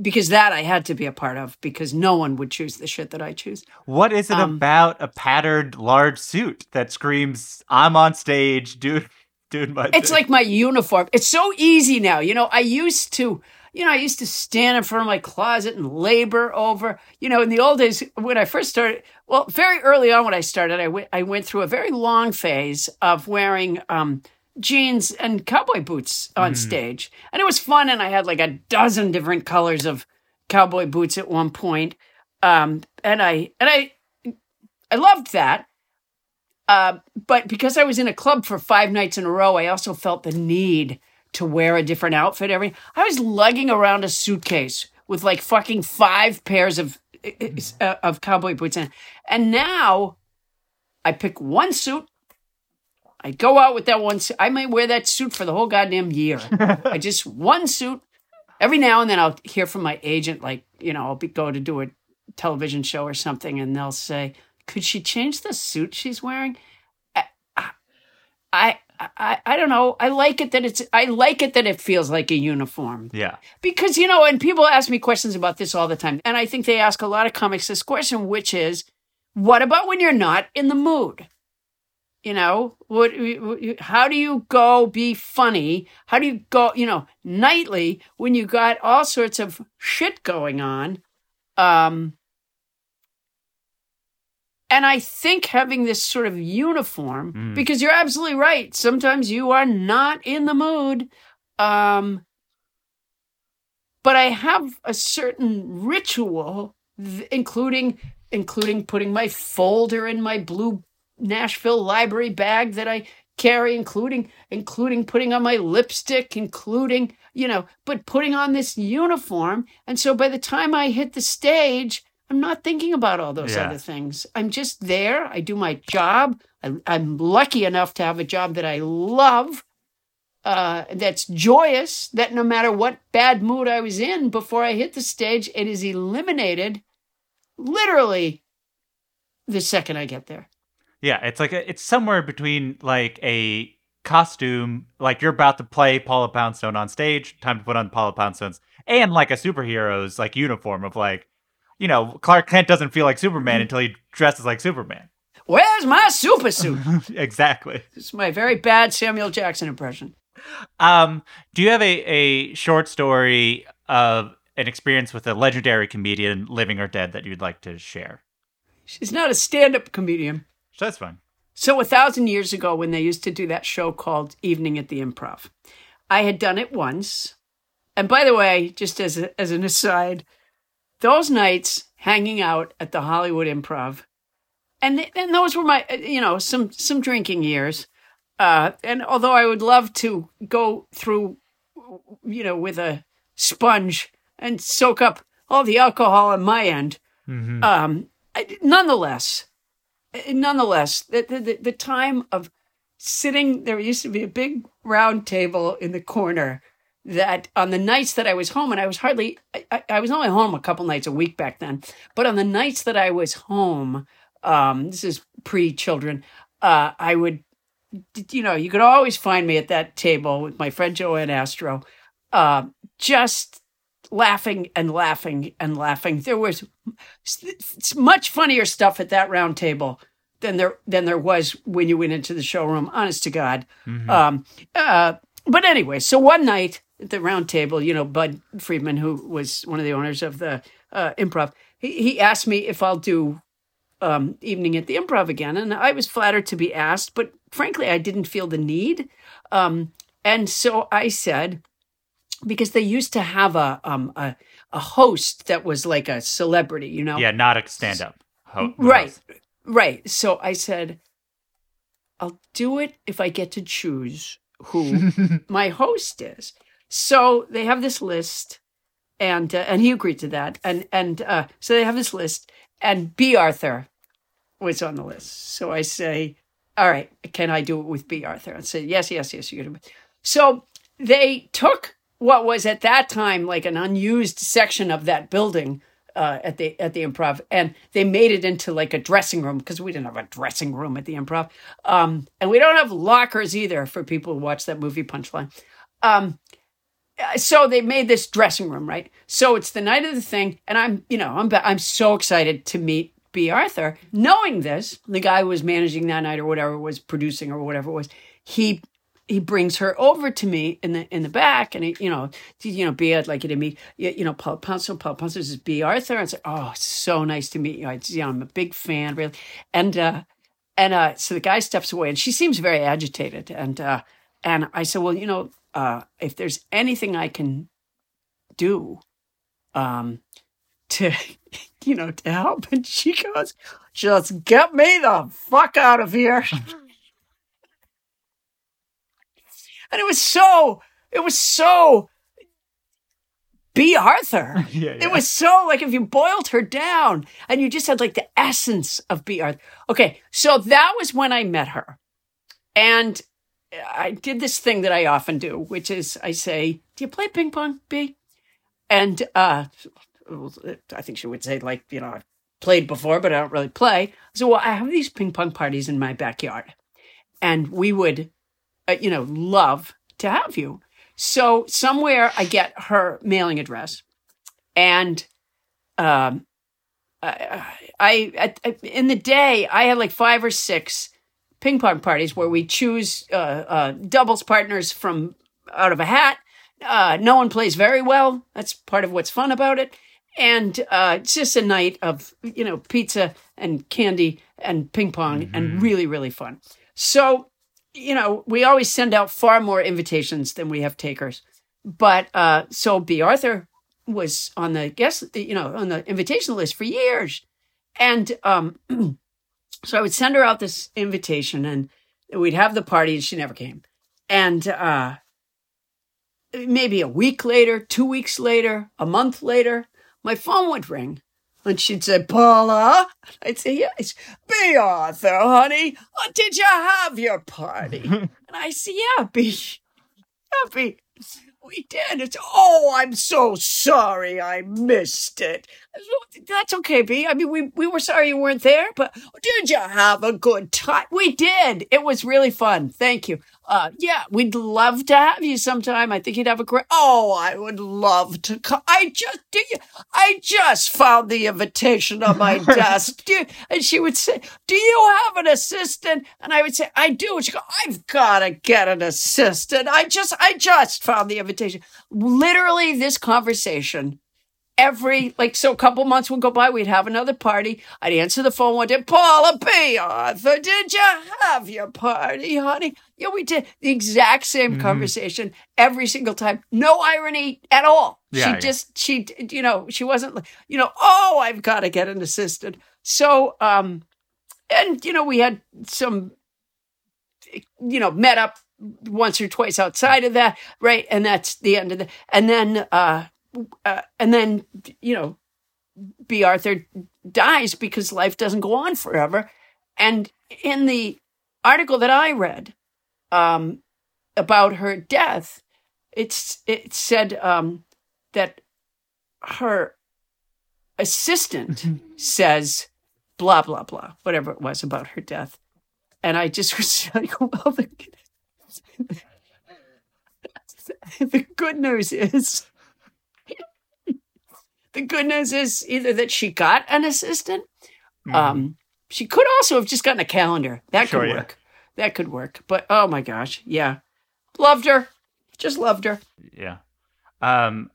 because that I had to be a part of because no one would choose the shit that I choose. What is it Um, about a patterned large suit that screams, I'm on stage, dude, dude my It's thing"? like my uniform. It's so easy now. You know, I used to, you know, I used to stand in front of my closet and labor over, you know, in the old days when I first started, well, very early on when I started, I went, I went through a very long phase of wearing, um, jeans and cowboy boots on stage. And it was fun. And I had like a dozen different colors of cowboy boots at one point. Um, and I, and I, I loved that. Uh, but because I was in a club for five nights in a row, I also felt the need to wear a different outfit every. I was lugging around a suitcase with like fucking five pairs of uh, of cowboy boots in, and now I pick one suit. I go out with that one suit. I might wear that suit for the whole goddamn year. [LAUGHS] I just one suit. Every now and then I'll hear from my agent, like you know, I'll be go to do a television show or something, and they'll say, "Could she change the suit she's wearing?" I, I, I I don't know. I like it that it's. I like it that it feels like a uniform yeah. because you know, and people ask me questions about this all the time, and I think they ask a lot of comics this question, which is, what about when you're not in the mood? You know, what? How do you go be funny? How do you go? You know, nightly when you got all sorts of shit going on. Um, and I think having this sort of uniform, Mm. because you're absolutely right. Sometimes you are not in the mood. Um, but I have a certain ritual, th- including including putting my folder in my blue Nashville library bag that I carry, including including putting on my lipstick, including you know, but putting on this uniform. And so by the time I hit the stage, I'm not thinking about all those Yeah. other things. I'm just there. I do my job. I, I'm lucky enough to have a job that I love uh, that's joyous, that no matter what bad mood I was in before I hit the stage, it is eliminated literally the second I get there. Yeah, it's like a, it's somewhere between like a costume, like you're about to play Paula Poundstone on stage, time to put on Paula Poundstone's, and like a superhero's like uniform of like, you know, Clark Kent doesn't feel like Superman until he dresses like Superman. Where's my super suit? [LAUGHS] exactly. it's my very bad Samuel Jackson impression. Um, do you have a, a short story of an experience with a legendary comedian, living or dead, that you'd like to share? She's not a stand up comedian. So that's fine. So, a thousand years ago, when they used to do that show called Evening at the Improv, I had done it once. And by the way, just as, a, as an aside, those nights hanging out at the Hollywood Improv, and, and those were my, you know, some, some drinking years. Uh, and although I would love to go through, you know, with a sponge and soak up all the alcohol on my end, Mm-hmm. um, I- nonetheless, nonetheless, the, the, the, the time of sitting, there used to be a big round table in the corner that on the nights that I was home, and I was hardly, I, I- I was only home a couple nights a week back then, but on the nights that I was home, um, this is pre children, uh, I would, you know, you could always find me at that table with my friend Joanne Astrow, uh, just laughing and laughing and laughing. There was much funnier stuff at that round table than there than there was when you went into the showroom. Honest to God. Mhm. Um, uh, but anyway, so one night the round table, you know, Bud Friedman, who was one of the owners of the uh, improv, he, he asked me if I'll do um, evening at the improv again. And I was flattered to be asked, but frankly, I didn't feel the need. Um, and so I said, because they used to have a, um, a, a host that was like a celebrity, you know? Yeah, not a stand up. Ho- Right. Right. So I said, I'll do it if I get to choose who [LAUGHS] my host is. So they have this list, and uh, and he agreed to that, and and uh, so they have this list, and Bea Arthur was on the list. So I say, all right, can I do it with Bea Arthur? And say, yes, yes, yes, you can. do it. So they took what was at that time like an unused section of that building uh, at the at the improv, and they made it into like a dressing room because we didn't have a dressing room at the improv, um, and we don't have lockers either for people who watch that movie Punchline. Um, so they made this dressing room, right? So it's the night of the thing, and I'm, you know, I'm I'm so excited to meet Bea Arthur. Knowing this, the guy who was managing that night or whatever was producing or whatever it was, he he brings her over to me in the in the back, and he, you know, you know, B, I'd like you to meet, you, know, Paul Pounce. Paul Pounce is Bea Arthur, and say, oh, so nice to meet you. I, you know, I'm a big fan, really, and uh, and uh, so the guy steps away, and she seems very agitated, and uh, and I said, well, you know, uh, if there's anything I can do, um, to [LAUGHS] you know, to help, and she goes, just get me the fuck out of here. [LAUGHS] and it was so it was so Bea Arthur. [LAUGHS] Yeah, It was so like if you boiled her down and you just had like the essence of Bea Arthur. Okay, so that was when I met her. And I did this thing that I often do, which is I say, Do you play ping pong, Bea? And uh I think she would say, like, you know, I've played before, but I don't really play. So well, I have these ping pong parties in my backyard. And we would uh, you know, love to have you. So somewhere I get her mailing address, and um, I, I, I in the day I had like five or six ping pong parties where we choose uh, uh, doubles partners from out of a hat. Uh, no one plays very well. That's part of what's fun about it. And uh, it's just a night of you know pizza and candy and ping pong and really really fun. So you know, we always send out far more invitations than we have takers. But uh, so Bea Arthur was on the guest, you know, on the invitation list for years. And um, [CLEARS THROAT] so I would send her out this invitation and we'd have the party and she never came. And uh, maybe a week later, two weeks later, a month later, my phone would ring. And she'd say, Paula? I'd say, yes. Bea Arthur, honey, uh, did you have your party? [LAUGHS] and I say, yeah, Bea. Yeah, Bea. We did. It's, oh, I'm so sorry I missed it. That's okay, Bea. I mean, we, we were sorry you weren't there, but did you have a good time? We did. It was really fun. Thank you. Uh, yeah, we'd love to have you sometime. I think you'd have a great. Oh, I would love to come. I just did. You, I just found the invitation on my [LAUGHS] desk. Do and she would say, "Do you have an assistant?" And I would say, "I do." And she go, "I've got to get an assistant. I just, I just found the invitation." Literally, this conversation every like so a couple months would go by we'd have another party. I'd answer the phone one day paula Bea Arthur did you have your party honey? Yeah we did. The exact same Mm-hmm. conversation every single time. No irony at all. Yeah, she yeah. just she you know she wasn't like you know oh i've got to get an assistant. So um and you know we had some you know met up once or twice outside of that right? And that's the end of the and then uh uh, and then you know Bea Arthur dies because life doesn't go on forever. And in the article that i read um about her death it's it said um that her assistant says blah blah blah whatever it was about her death. And i just [LAUGHS] was like well the, [LAUGHS] the good news is the good news is either that she got an assistant um she could also have just gotten a calendar. That Sure, could yeah. work. That could work. But oh my gosh, yeah, loved her. Just loved her. Yeah. Um,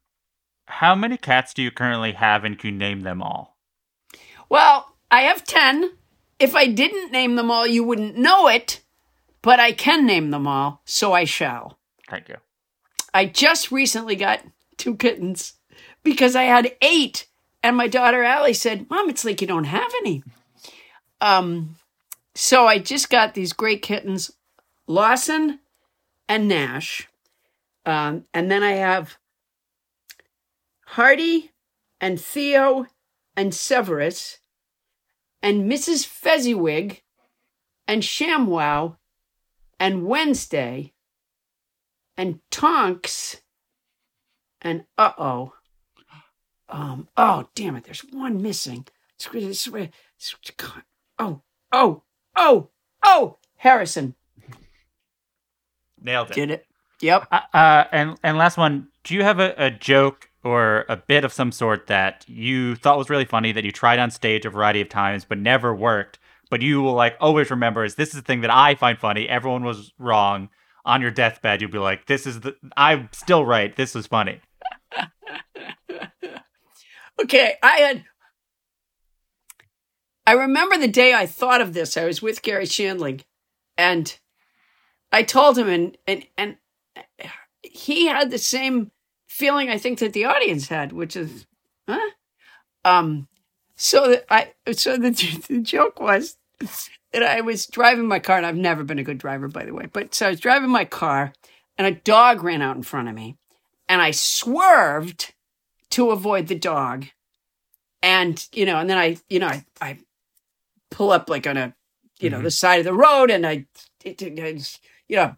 how many cats do you currently have, and can you name them all? Well, I have 10. If I didn't name them all, you wouldn't know it, but I can name them all, so I shall. Thank you. I just recently got two kittens because I had eight, and my daughter Allie said, Mom, it's like you don't have any. Um, so I just got these great kittens, Lawson and Nash. Um, and then I have Hardy and Theo and Severus and Mrs. Fezziwig and Shamwow and Wednesday and Tonks and uh oh. Um, oh, damn it, there's one missing. Oh, oh, oh, oh, Harrison. Nailed it. Did it. Yep. Uh, uh, and and last one, do you have a, a joke or a bit of some sort that you thought was really funny that you tried on stage a variety of times but never worked, but you will like always remember is this is the thing that I find funny. Everyone was wrong. On your deathbed, you'll be like, "This is the I'm still right. This was funny." [LAUGHS] Okay, I had. I remember the day I thought of this. I was with Garry Shandling, and I told him, and and and he had the same feeling I think that the audience had, which is, huh? Um, so that I so the, [LAUGHS] the joke was that I was driving my car, and I've never been a good driver, by the way. But so I was driving my car, and a dog ran out in front of me, and I swerved to avoid the dog. And, you know, and then I, you know, I, I pull up like on a, you know, the side of the road and I, it, it, it's, you know,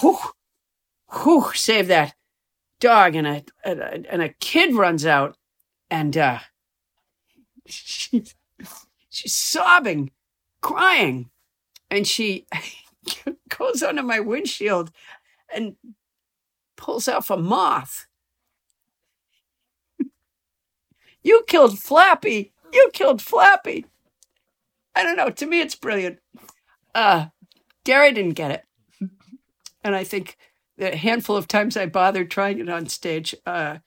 whew, whew, save that dog. And a, and a, and a kid runs out and, uh, she's, she's sobbing, crying. And she [LAUGHS] goes under my windshield and pulls off a moth. You killed Flappy. You killed Flappy. I don't know. To me, it's brilliant. Uh, Garry didn't get it. And I think the handful of times I bothered trying it on stage, uh,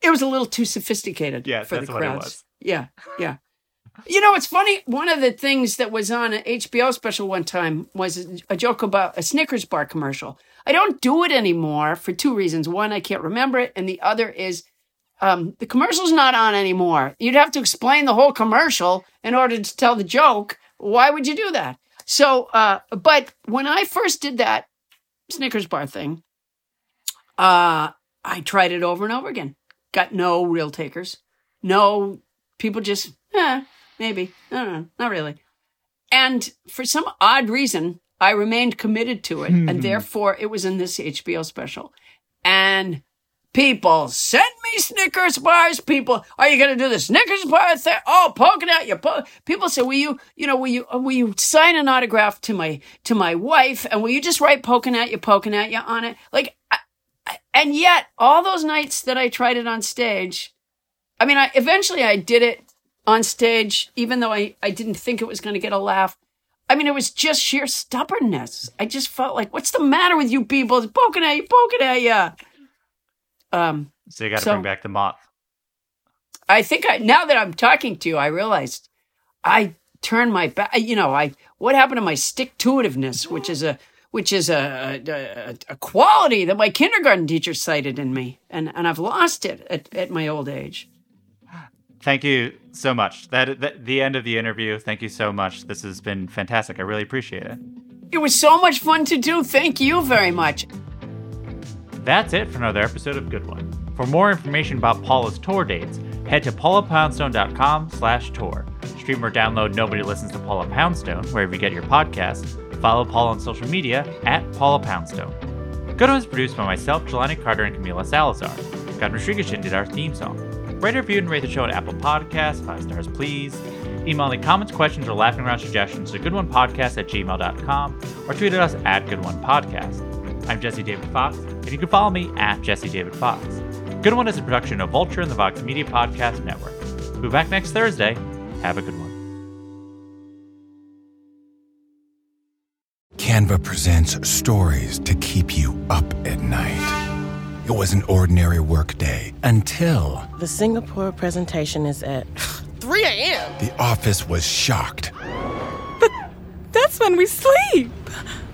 it was a little too sophisticated Yeah, for that's the what it crowds. was. Yeah, yeah. You know, it's funny. One of the things that was on an HBO special one time was a joke about a Snickers bar commercial. I don't do it anymore for two reasons. One, I can't remember it, and the other is um, the commercial's not on anymore. You'd have to explain the whole commercial in order to tell the joke. Why would you do that? So, uh, but when I first did that Snickers bar thing, uh, I tried it over and over again. Got no real takers. No people just, eh, maybe. I don't. Not really. And for some odd reason, I remained committed to it. Hmm. And therefore, it was in this HBO special. And people send me Snickers bars. People, are you going to do the Snickers bar thing? Oh, poking at you. Po-. People say, will you, you know, will you, uh, will you sign an autograph to my, to my wife? And will you just write poking at you, poking at you on it? Like, I, I, and yet all those nights that I tried it on stage, I mean, I eventually I did it on stage, even though I, I didn't think it was going to get a laugh. I mean, it was just sheer stubbornness. I just felt like, what's the matter with you people? It's poking at you, poking at you. Um, So you got to So- bring back the moth. I think I now that I'm talking to you, I realized I turned my back. You know, I what happened to my stick to itiveness, which is a which is a, a a quality that my kindergarten teacher cited in me, and and I've lost it at, at my old age. Thank you so much. That, that the end of the interview. Thank you so much. This has been fantastic. I really appreciate it. It was so much fun to do. Thank you very much. That's it for another episode of Good One. For more information about Paula's tour dates, head to paulapoundstone.com slash tour. Stream or download Nobody Listens to Paula Poundstone wherever you get your podcasts. Follow Paula on social media at Paula Poundstone. Good One is produced by myself, Jelani Carter, and Camila Salazar. God Srigashin did our theme song. Rate, review, and rate the show on Apple Podcasts. Five stars, please. Email any comments, questions, or laughing around suggestions to goodonepodcast at gmail.com or tweet at us at goodonepodcast. I'm Jesse David Fox, and you can follow me at Jesse David Fox. Good One is a production of Vulture and the Vox Media Podcast Network. We'll be back next Thursday. Have a good one. Canva presents stories to keep you up at night. It was an ordinary workday until. The Singapore presentation is at [SIGHS] 3 a.m. The office was shocked. But that's when we sleep.